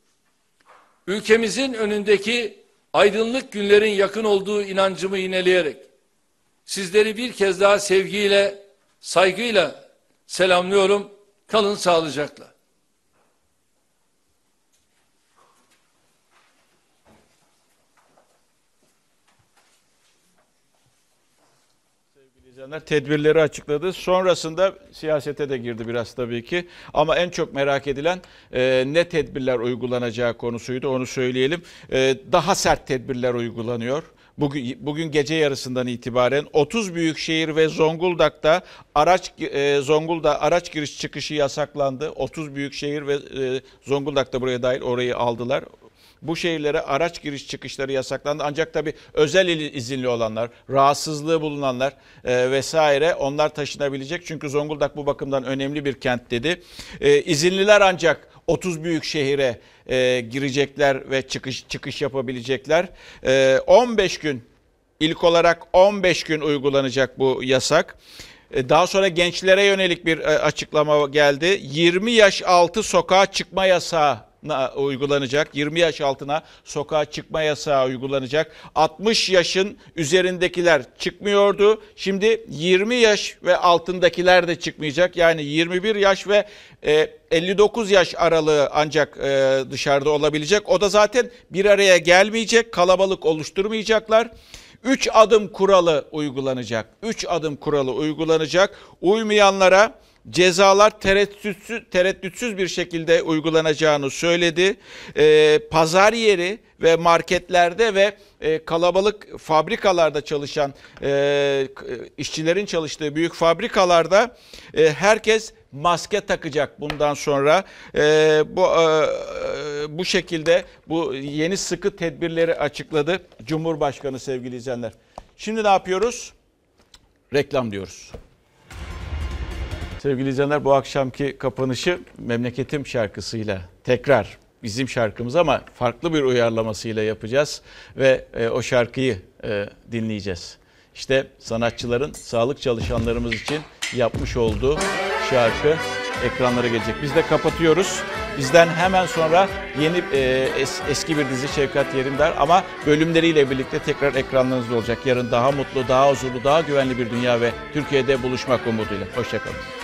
Speaker 49: Ülkemizin önündeki aydınlık günlerin yakın olduğu inancımı yineleyerek sizleri bir kez daha sevgiyle, saygıyla selamlıyorum. Kalın sağlıcakla.
Speaker 1: İzleyenler tedbirleri açıkladı. Sonrasında siyasete de girdi biraz tabii ki. Ama en çok merak edilen e, ne tedbirler uygulanacağı konusuydu onu söyleyelim. E, daha sert tedbirler uygulanıyor. Bugün, bugün gece yarısından itibaren 30 büyük şehir ve Zonguldak'ta araç e, Zonguldak araç giriş çıkışı yasaklandı. 30 büyük şehir ve e, Zonguldak'ta buraya dahil orayı aldılar. Bu şehirlere araç giriş çıkışları yasaklandı. Ancak tabii özel izinli olanlar, rahatsızlığı bulunanlar e, vesaire onlar taşınabilecek. Çünkü Zonguldak bu bakımdan önemli bir kent dedi. E, izinliler ancak 30 büyük şehire e, girecekler ve çıkış çıkış yapabilecekler. E, 15 gün ilk olarak 15 gün uygulanacak bu yasak. E, daha sonra gençlere yönelik bir e, açıklama geldi. 20 yaş altı sokağa çıkma yasağı uygulanacak. 20 yaş altına sokağa çıkma yasağı uygulanacak. 60 yaşın üzerindekiler çıkmıyordu. Şimdi 20 yaş ve altındakiler de çıkmayacak. Yani 21 yaş ve 59 e, yaş aralığı ancak e, dışarıda olabilecek. O da zaten bir araya gelmeyecek, kalabalık oluşturmayacaklar. 3 adım kuralı uygulanacak. 3 adım kuralı uygulanacak. Uymayanlara cezalar tereddütsüz, tereddütsüz bir şekilde uygulanacağını söyledi. E, pazar yeri ve marketlerde ve e, kalabalık fabrikalarda çalışan e, işçilerin çalıştığı büyük fabrikalarda e, herkes maske takacak bundan sonra. E, bu e, bu şekilde bu yeni sıkı tedbirleri açıkladı Cumhurbaşkanı sevgili izleyenler. Şimdi ne yapıyoruz? Reklam diyoruz. Sevgili izleyenler bu akşamki kapanışı memleketim şarkısıyla tekrar bizim şarkımız ama farklı bir uyarlamasıyla yapacağız ve e, o şarkıyı e, dinleyeceğiz. İşte sanatçıların sağlık çalışanlarımız için yapmış olduğu şarkı ekranlara gelecek. Biz de kapatıyoruz. Bizden hemen sonra yeni e, es, eski bir dizi Şevkat Yerimdar ama bölümleriyle birlikte tekrar ekranlarınızda olacak. Yarın daha mutlu, daha huzurlu, daha güvenli bir dünya ve Türkiye'de buluşmak umuduyla. Hoşçakalın.